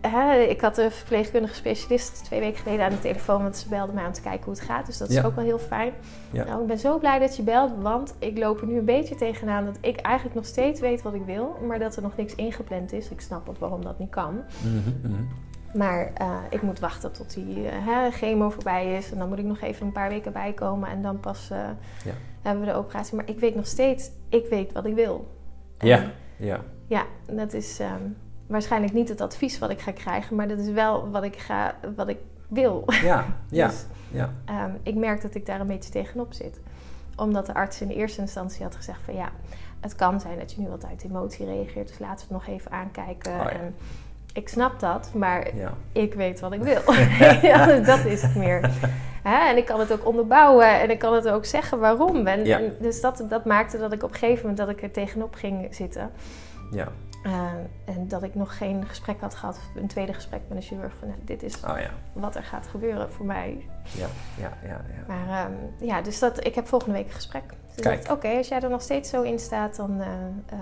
Hè, ik had een verpleegkundige specialist twee weken geleden aan de telefoon. Want ze belde mij om te kijken hoe het gaat. Dus dat is Ja. ook wel heel fijn. Ja. Nou, ik ben zo blij dat je belt. Want ik loop er nu een beetje tegenaan dat ik eigenlijk nog steeds weet wat ik wil. Maar dat er nog niks ingepland is. Ik snap ook waarom dat niet kan. Mhm, mhm. Maar eh, ik moet wachten tot die eh, hè, chemo voorbij is. En dan moet ik nog even een paar weken bijkomen. En dan pas eh, Ja. hebben we de operatie. Maar ik weet nog steeds, ik weet wat ik wil. En Ja, ja. Ja, dat is ehm, waarschijnlijk niet het advies wat ik ga krijgen. Maar dat is wel wat ik, ga, wat ik wil. Ja, (laughs) ja, Dus, ja. ehm, ik merk dat ik daar een beetje tegenop zit. Omdat de arts in de eerste instantie had gezegd van ja, het kan zijn dat je nu wat uit emotie reageert. Dus laten we het nog even aankijken. Oh ja. En ik snap dat, maar ja. ik weet wat ik wil. (laughs) (laughs) ja, dat is het meer. Hè, en ik kan het ook onderbouwen en ik kan het ook zeggen waarom. En, Ja. en dus dat, dat maakte dat ik op een gegeven moment dat ik er tegenop ging zitten. ja. Uh, en dat ik nog geen gesprek had gehad, een tweede gesprek met een chirurg. Van nou, dit is Oh ja. wat er gaat gebeuren voor mij. Ja, ja, ja, ja. Maar ehm, ja, dus dat, ik heb volgende week een gesprek. Dus Kijk. oké, als jij er nog steeds zo in staat, dan eh, eh,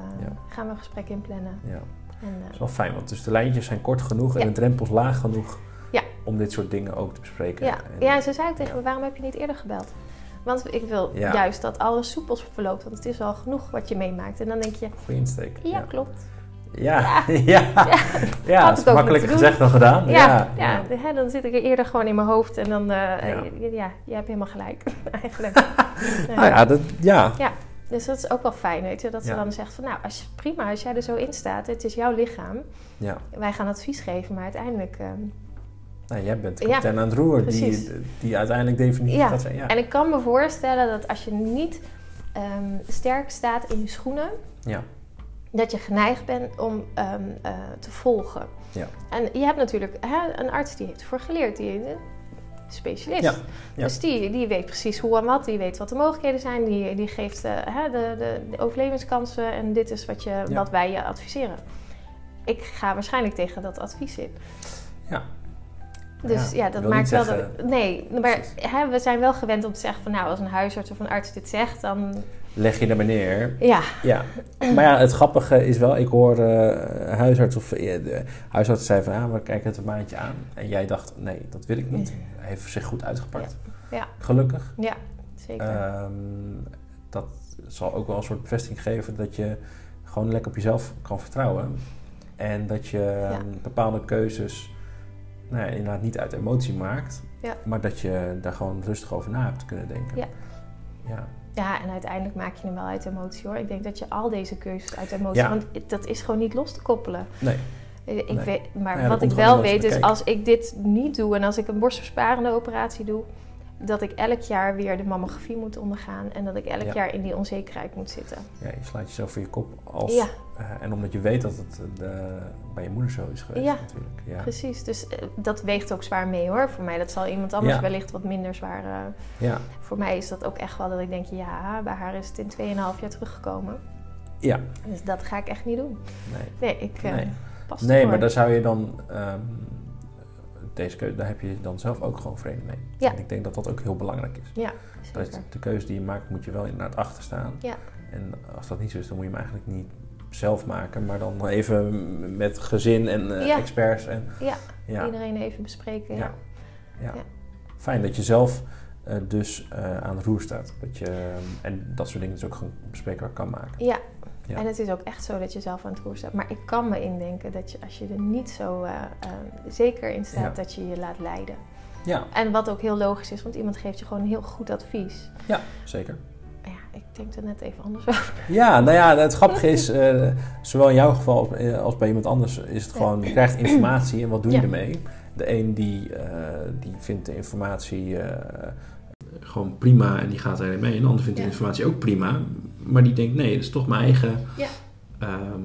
gaan we een gesprek inplannen. ja. En, eh, Dat is wel fijn, want dus de lijntjes zijn kort genoeg en Ja. de drempels laag genoeg Ja. om dit soort dingen ook te bespreken. Ja, En- ja ze zei ook tegen ja. me, waarom heb je niet eerder gebeld? Want ik wil Ja. juist dat alles soepel verloopt, want het is al genoeg wat je meemaakt. En dan denk je, Goeie insteek. ja, ja. klopt. Ja, ja. (laughs) ja. Had dat is makkelijker gezegd dan gedaan. Ja, ja, hè, dan zit ik er eerder gewoon in mijn hoofd en dan, eh, Ja. ja. ja, je hebt helemaal gelijk, (laughs) eigenlijk. Ja. (laughs) Nou ja, dat, ja. Dus dat is ook wel fijn, weet je, dat ze Ja. dan zegt van, nou, als je, prima, als jij er zo in staat, het is jouw lichaam. ja. Wij gaan advies geven, maar uiteindelijk... Nou, jij bent de Ja, kapitein aan het roer die, precies. die uiteindelijk definitief Ja. gaat zijn. Ja. En ik kan me voorstellen dat als je niet ehm, sterk staat in je schoenen, Ja. dat je geneigd bent om ehm, eh, te volgen. Ja. En je hebt natuurlijk hè, een arts die heeft ervoor geleerd, die specialist. Ja, ja. Dus die, die weet precies hoe en wat, die weet wat de mogelijkheden zijn, die, die geeft eh, de, de, de overlevingskansen en dit is wat, je, Ja. wat wij je adviseren. ik ga waarschijnlijk tegen dat advies in. Ja. Dus ja, dat maakt wel dat. Nee, maar hè, we zijn wel gewend om te zeggen van nou, als een huisarts of een arts dit zegt, dan. Leg je er maar neer. Ja, Ja, maar ja, het grappige is wel, ik hoorde eh, huisarts of eh, de huisarts zei van, ah, we kijken het een maandje aan. En jij dacht, nee, dat wil ik niet. Hij heeft zich goed uitgepakt. Ja. Gelukkig. ja, zeker. Ehm, dat zal ook wel een soort bevestiging geven dat je gewoon lekker op jezelf kan vertrouwen. En dat je ehm, bepaalde keuzes nou ja, inderdaad niet uit emotie maakt. Ja. Maar dat je daar gewoon rustig over na hebt kunnen denken. Ja. En uiteindelijk maak je hem wel uit emotie hoor. Ik denk dat je al deze keuzes uit emotie, Ja. want dat is gewoon niet los te koppelen. Nee. Ik Nee. weet, maar Ja, dat wat ik wel weet is als ik dit niet doe en als ik een borstversparende operatie doe, dat ik elk jaar weer de mammografie moet ondergaan en dat ik elk Ja. jaar in die onzekerheid moet zitten. ja, je slaat jezelf voor je kop als... Ja. eh, en omdat je weet dat het eh, bij je moeder zo is geweest Ja. natuurlijk. Ja. Precies, dus eh, dat weegt ook zwaar mee hoor. Voor mij, dat zal iemand anders Ja. wellicht wat minder zwaar. Ja. voor mij is dat ook echt wel dat ik denk, ja, bij haar is het in 2,5 jaar teruggekomen. ja, Dus dat ga ik echt niet doen. nee. Nee, ik Nee. pas Nee, maar daar zou je dan... ehm, deze keuze, daar heb je dan zelf ook gewoon vrede mee. Ja. En ik denk dat dat ook heel belangrijk is. Ja, Dat de keuze die je maakt, moet je wel inderdaad achter staan. Ja. En als dat niet zo is, dan moet je hem eigenlijk niet zelf maken, maar dan even met gezin en eh, Ja. experts. En, Ja, ja, iedereen even bespreken. Ja. Ja. Fijn dat je zelf eh, dus eh, aan de roer staat. Dat je, en dat soort dingen dus ook gewoon bespreekbaar kan maken. Ja. Ja. en het is ook echt zo dat je zelf aan het roer staat. Maar ik kan me indenken dat je als je er niet zo eh, eh, zeker in staat, Ja. dat je je laat leiden. Ja, En wat ook heel logisch is, want iemand geeft je gewoon heel goed advies. ja zeker. Maar ja, ik denk er net even anders over. Ja, nou ja, het (laughs) grappige is, eh, zowel in jouw geval als, als bij iemand anders, is het gewoon, je krijgt informatie en wat doe je ermee? De een die, die vindt de informatie gewoon prima en die gaat erin mee. En de ander vindt de informatie ook prima, maar die denkt nee, dat is toch mijn eigen Ja. ehm,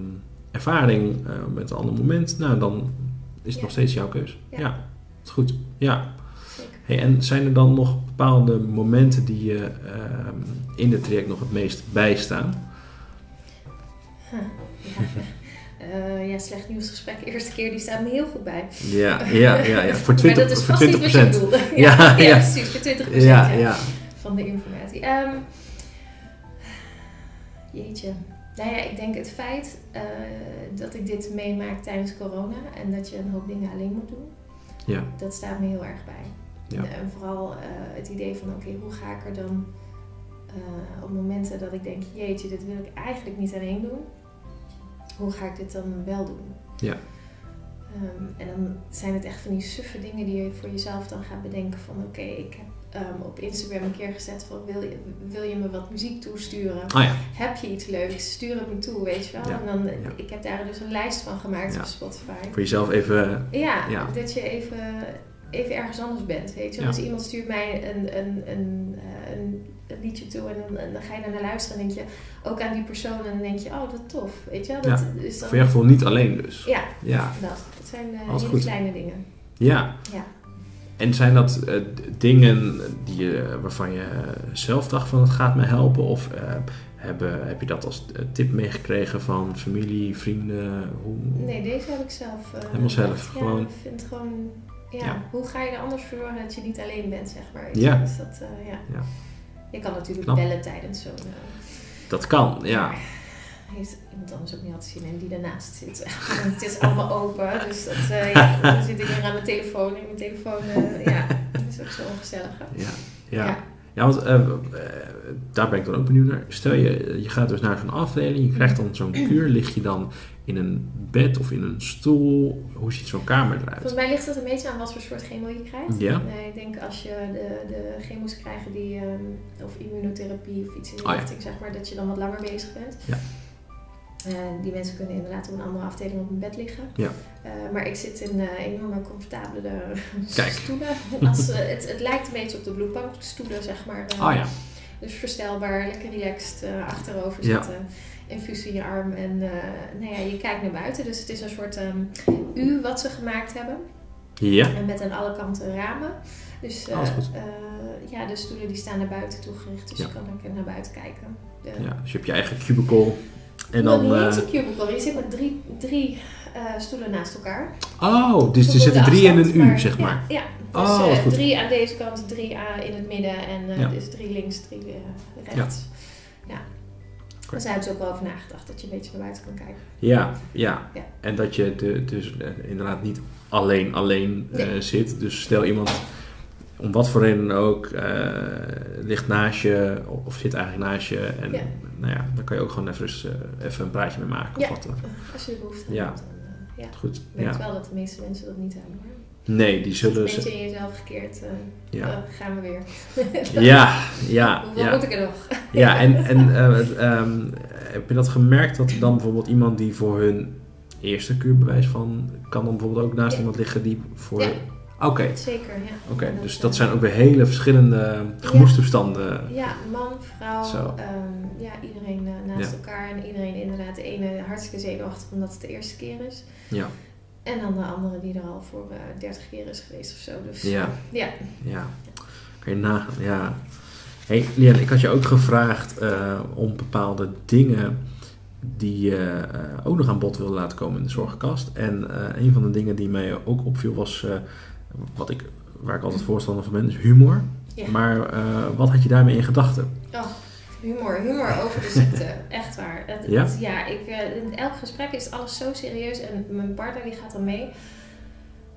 ervaring eh, met een ander moment. Nou, dan is het nog steeds jouw keus. Ja. Goed. Ja. Hey, en zijn er dan nog bepaalde momenten die je ehm, in het traject nog het meest bijstaan? Huh. (laughs) Eh, ja, slecht nieuwsgesprek, eerste keer, die staat me heel goed bij. Ja, ja, ja, ja. Voor (laughs) maar 20, dat is vast niet 20 wat je bedoelde. Ja, (laughs) ja, ja. precies, voor 20 Ja, ja. van de informatie. Ehm, jeetje. Nou ja, ik denk het feit eh, dat ik dit meemaak tijdens corona en dat je een hoop dingen alleen moet doen, Ja, dat staat me heel erg bij. Ja. En vooral eh, het idee van, oké, hoe ga ik er dan eh, op momenten dat ik denk, jeetje, dit wil ik eigenlijk niet alleen doen, hoe ga ik dit dan wel doen? Ja. Ehm, en dan zijn het echt van die suffe dingen die je voor jezelf dan gaat bedenken van, oké, ik heb ehm, op Instagram een keer gezet van, wil je, wil je me wat muziek toesturen? ah ja. Heb je iets leuks? Stuur het me toe, weet je wel? Ja, En dan, ja. ik heb daar dus een lijst van gemaakt op Spotify. Voor jezelf even... Ja. dat je even, even ergens anders bent, weet je. Ja. Dus iemand stuurt mij een, een, een, eh, een, een liedje toe en dan, en dan ga je naar luisteren en denk je ook aan die persoon en dan denk je, oh, dat tof, weet je. wel. Dat, is dan, Voor je gevoel niet alleen dus. Ja, Ja. dat. Dat zijn Alles hele goed. kleine dingen. Ja. Ja. En zijn dat eh, dingen die je, waarvan je zelf dacht van het gaat me helpen? Of hebben, heb je dat als tip meegekregen van familie, vrienden? Hoe... Nee, deze heb ik zelf. eh, Helemaal zelf, Ja, gewoon. ik vind het gewoon. Ja, Ja. hoe ga je er anders voor zorgen dat je niet alleen bent, zeg maar. Ja. Dus dat, eh, ja. Ja. Je kan natuurlijk Knap. bellen tijdens zo'n. eh, Dat kan, ja. heeft iemand anders ook niet altijd zin in die ernaast zit. (laughs) Het is allemaal open, dus dat, eh, ja, dan zit ik weer aan mijn telefoon en mijn telefoon, ja, (laughs) dat is ook zo ongezellig. Ja, ja. Ja. want eh, eh, daar ben ik dan ook benieuwd naar. Stel je, je gaat dus naar zo'n afdeling, je krijgt dan zo'n (clears throat) kuur. Lig je dan in een bed of in een stoel? Hoe ziet zo'n kamer eruit? Volgens mij ligt het een beetje aan wat voor soort chemo je krijgt. Ja? Nee, ik denk als je de, de chemo's krijgt die, ehm, of immunotherapie of iets in die Oh ja. richting, zeg maar, dat je dan wat langer bezig bent. Ja. En die mensen kunnen inderdaad op een andere afdeling op een bed liggen. Ja. Eh, maar ik zit in eh, enorme comfortabele Kijk. stoelen. Als, het, het lijkt een beetje op de Blue Punk stoelen, zeg maar. Ah ja, Dus verstelbaar, lekker relaxed achterover Ja. zitten. Infusie in je arm en nou ja, je kijkt naar buiten. Dus het is een soort ehm, U wat ze gemaakt hebben. ja. En met aan alle kanten ramen. Dus eh, ja, de stoelen die staan naar buiten toegericht. Dus Ja. je kan lekker naar buiten kijken. De- ja. Dus je hebt je eigen cubicle En dan, dan... niet een cubicle. Je zit met drie, drie eh, stoelen naast elkaar. oh, dus er zitten drie in een maar- zeg maar. Ja, ja. dus Oh, eh, drie aan deze kant, drie aan, in het midden en eh, Ja. dus drie links, drie rechts. Ja. Dus daar hebben ze ook wel over nagedacht dat je een beetje naar buiten kan kijken. Ja, ja. Ja. En dat je de, dus inderdaad niet alleen alleen Nee. zit. Dus stel iemand, om wat voor reden dan ook, eh, ligt naast je of, zit eigenlijk naast je. En Ja. nou ja, dan kan je ook gewoon even, eh, even een praatje mee maken. Ja. Of wat. Als je de behoefte Ja. hebt. Dan, eh, ja. Goed, Ik weet wel dat de meeste mensen dat niet hebben. hoor. Nee, die Een zullen beetje ze... in jezelf gekeerd. Ja, eh, gaan we weer. (laughs) ja, ja. (laughs) Ja. moet ik er nog? (laughs) Ja, en, en eh, ehm, heb je dat gemerkt dat dan bijvoorbeeld iemand die voor hun eerste kuur bewijs van kan dan bijvoorbeeld ook naast Ja. iemand liggen die voor. Ja. Oké, Zeker, ja. oké. Dus eh, dat zijn ook weer hele verschillende gemoedstoestanden. Ja, man, vrouw, ehm, ja, iedereen eh, naast Ja. elkaar. En iedereen inderdaad, de ene hartstikke zenuwachtig omdat het de eerste keer is. Ja, En dan de andere die er al voor eh 30 keer is geweest of zo. Dus Ja. ja. ja. Kan je nagaan, ja. Hey, Lian, ik had je ook gevraagd eh, om bepaalde dingen die je eh, ook nog aan bod wilde laten komen in de zorgkast. En eh, een van de dingen die mij ook opviel was, eh, wat ik, waar ik altijd voorstander van ben, is humor. Ja. Maar eh, wat had je daarmee in gedachten? Oh, humor, humor over de (laughs) ziekte. Echt waar. Het- Ja? het- ja, ik, eh, in elk gesprek is alles zo serieus. En mijn partner die gaat dan mee.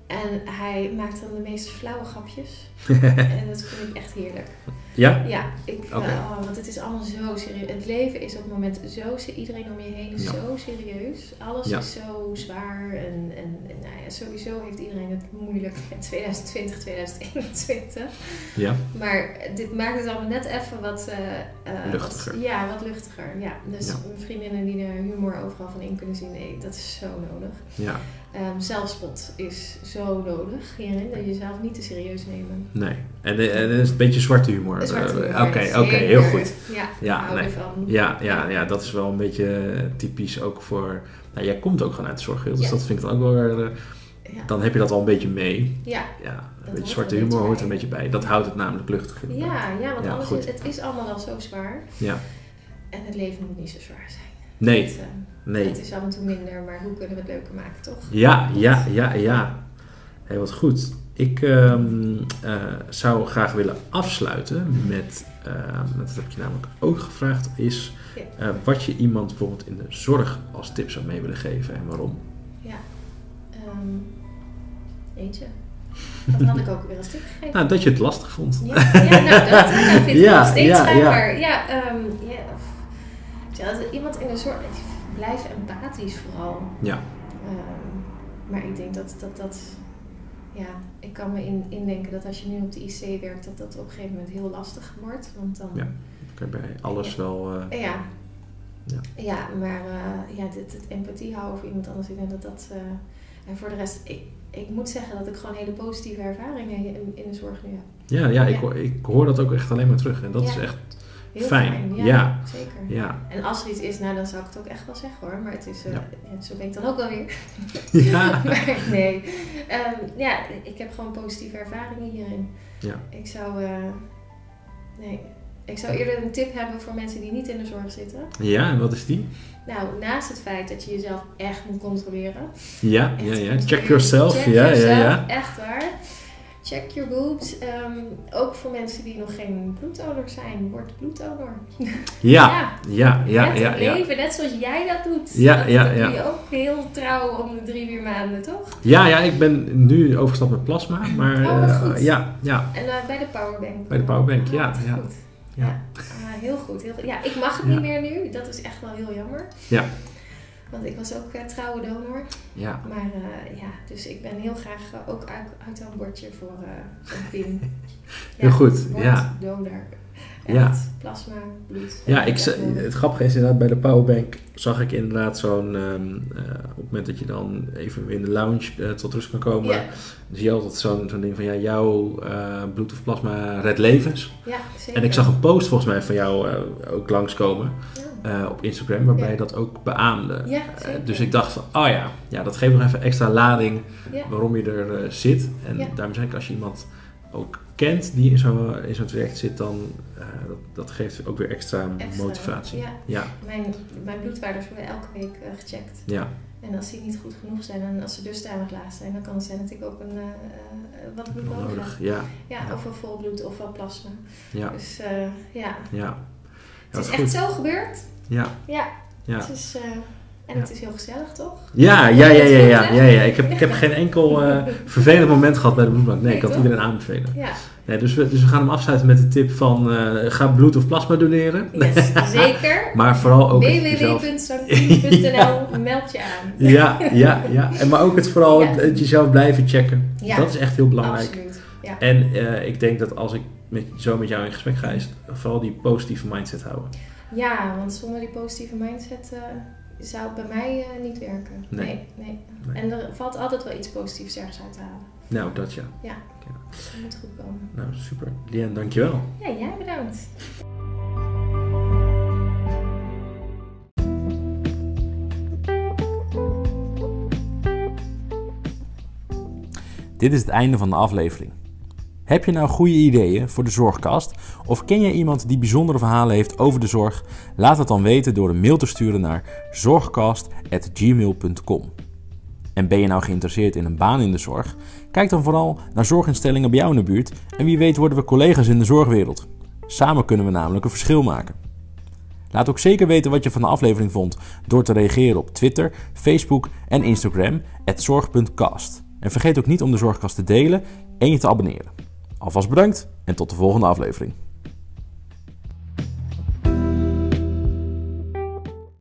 En hij maakt dan de meest flauwe grapjes. (laughs) en dat vind ik echt heerlijk. ja? Ja, ik, eh, oh, want het is allemaal zo serieus. Het leven is op het moment zo, iedereen om je heen is Ja. zo serieus. Alles Ja. is zo zwaar. En, en, en nou ja, sowieso heeft iedereen het moeilijk in 2020, 2021. Ja. Maar dit maakt het allemaal net even wat... eh, eh, Luchtiger. wat- ja, wat luchtiger. Ja. Dus vriendinnen die er humor overal van in kunnen zien, nee, dat is zo nodig. Ja. Ehm, zelfspot is zo nodig hierin, dat je jezelf niet te serieus nemen. Nee. En, eh, en het is een beetje zwarte humor. Eh, Oké, oké, heel goed. Ja, Ja, nee. ervan. Ja, ja, ja, dat is wel een beetje typisch ook voor... Nou, jij komt ook gewoon uit de zorgwereld, dus Ja. dat vind ik dan ook wel eh, Ja. dan heb je dat al een beetje mee. Ja, Ja, een beetje zwarte humor beetje hoort er een beetje bij. Dat houdt het namelijk luchtig. ja, ja want Ja, anders is, het is allemaal al zo zwaar. Ja. En het leven moet niet zo zwaar zijn. Nee, Het, nee. het is af en toe minder, maar hoe kunnen we het leuker maken, toch? Ja, ja, ja, ja. Heel wat goed. Ik ehm, eh, zou graag willen afsluiten met, eh, met, dat heb je namelijk ook gevraagd, is eh, wat je iemand bijvoorbeeld in de zorg als tip zou mee willen geven en waarom. Ja. Ehm eentje. Dat had ik ook weer als tip gegeven. Nou, dat je het lastig vond. Ja, ja nou, dat, vind ik Ja, nog steeds ja. Ja, ehm, ja. Dat iemand in de zorg, blijf empathisch vooral. Ja, Ehm, maar ik denk dat dat, dat ja, ik kan me in, indenken dat als je nu op de IC werkt, dat dat op een gegeven moment heel lastig wordt. Want dan, Ja. kan je bij alles wel... eh, ja. Ja. Ja, maar eh, ja, dit, het empathie houden voor iemand anders, ik denk dat dat... eh, en voor de rest, ik, ik moet zeggen dat ik gewoon hele positieve ervaringen in, in de zorg nu heb. ja, ja, ik, Ja. ik hoor dat ook echt alleen maar terug. En dat Ja. is echt... Heel Fijn, fijn. ja, ja. Zeker. Ja, En als er iets is, nou dan zou ik het ook echt wel zeggen hoor. Maar het is, eh, Ja. zo ben ik dan ook wel weer. ja. (laughs) maar nee. Ehm, ja, ik heb gewoon positieve ervaringen hierin. Ja. Ik zou, eh, nee. Ik zou eerder een tip hebben voor mensen die niet in de zorg zitten. ja, en wat is die? Nou, naast het feit dat je jezelf echt moet controleren. Ja, Echt ja, ja. Check yourself. Check ja, yourself, ja, ja. Echt waar. Check your boobs. Ehm, ook voor mensen die nog geen bloeddonor zijn, word bloeddonor. (laughs) Ja, ja, ja, ja, het ja. leven, net zoals jij dat doet. Ja, dat, ja, ja. je ook heel trouw om de drie, vier maanden, toch? Ja, ja, ik ben nu overgestapt met plasma, maar Oh, eh, ja, ja, En eh, bij de powerbank. Bij de powerbank, ja, wat ja. Goed. Ja. Ah, heel goed, heel goed. Ja, ik mag het niet meer nu. Dat is echt wel heel jammer. Ja. Want ik was ook eh, trouwe donor. ja. Maar eh, ja, dus ik ben heel graag eh, ook uit, uit een bordje voor zo'n (laughs) pin. Heel goed, word ja. donor. Ja. Echt, plasma, bloed. Ja, ik, het grappige is inderdaad, bij de powerbank zag ik inderdaad zo'n, ehm, eh, op het moment dat je dan even in de lounge tot rust kan komen, Ja, zie je altijd zo'n zo'n ding van, ja, jouw bloed of plasma redt levens. ja, zeker. En ik zag een post volgens mij van jou ook langskomen Ja, eh, op Instagram, waarbij Ja. je dat ook beaamde. ja Eh, dus ik dacht van, oh ja, ja, dat geeft nog even extra lading Ja. waarom je er eh, zit. En daarom zeg ik, als je iemand ook kent die in zo'n in zo'n traject zit, dan dat, dat geeft ook weer extra, Extra, motivatie. ja. Ja, Mijn, mijn bloedwaardes worden elke week gecheckt. ja, En als die niet goed genoeg zijn en als ze dusdanig laag zijn, dan kan het zijn dat ik ook een, wat bloed nodig heb. Ja, Ja, Ja. ofwel volbloed ofwel plasma. ja, Dus ja, ja. Het is echt zo gebeurd. Ja, Ja, ja. het is, eh, en Ja. het is heel gezellig, toch? Ja, ja, ja, ja, ja, ja, ja. Ik, heb, ik heb geen enkel eh, (laughs) vervelend moment gehad bij de bloedbank. Nee, ik toch? iedereen aanbevelen. Ja, Nee, dus, we, dus we gaan hem afsluiten met de tip van eh, ga bloed of plasma doneren. yes, (laughs) zeker. Maar vooral ook www.sanctien.nl, (laughs) meld je aan. Ja, ja, ja. En maar ook het vooral het, het jezelf blijven checken. Dat is echt heel belangrijk. Absoluut. Ja. En eh, ik denk dat als ik met, zo met jou in gesprek ga, is vooral die positieve mindset houden. ja, want zonder die positieve mindset eh, zou het bij mij eh, niet werken. Nee. Nee. Nee, Nee. En er valt altijd wel iets positiefs ergens uit te halen. Nou, dat ja. Dat moet goed komen. Nou, super. Lian, dankjewel. Ja, jij bedankt. Dit is het einde van de aflevering. Heb je nou goede ideeën voor de Zorgkast? Of ken je iemand die bijzondere verhalen heeft over de zorg? Laat het dan weten door een mail te sturen naar zorgkast.gmail.com. En ben je nou geïnteresseerd in een baan in de zorg? Kijk dan vooral naar zorginstellingen bij jou in de buurt en wie weet worden we collega's in de zorgwereld. Samen kunnen we namelijk een verschil maken. Laat ook zeker weten wat je van de aflevering vond door te reageren op Twitter, Facebook en Instagram zorg.cast. En vergeet ook niet om de Zorgkast te delen en je te abonneren. Alvast bedankt en tot de volgende aflevering.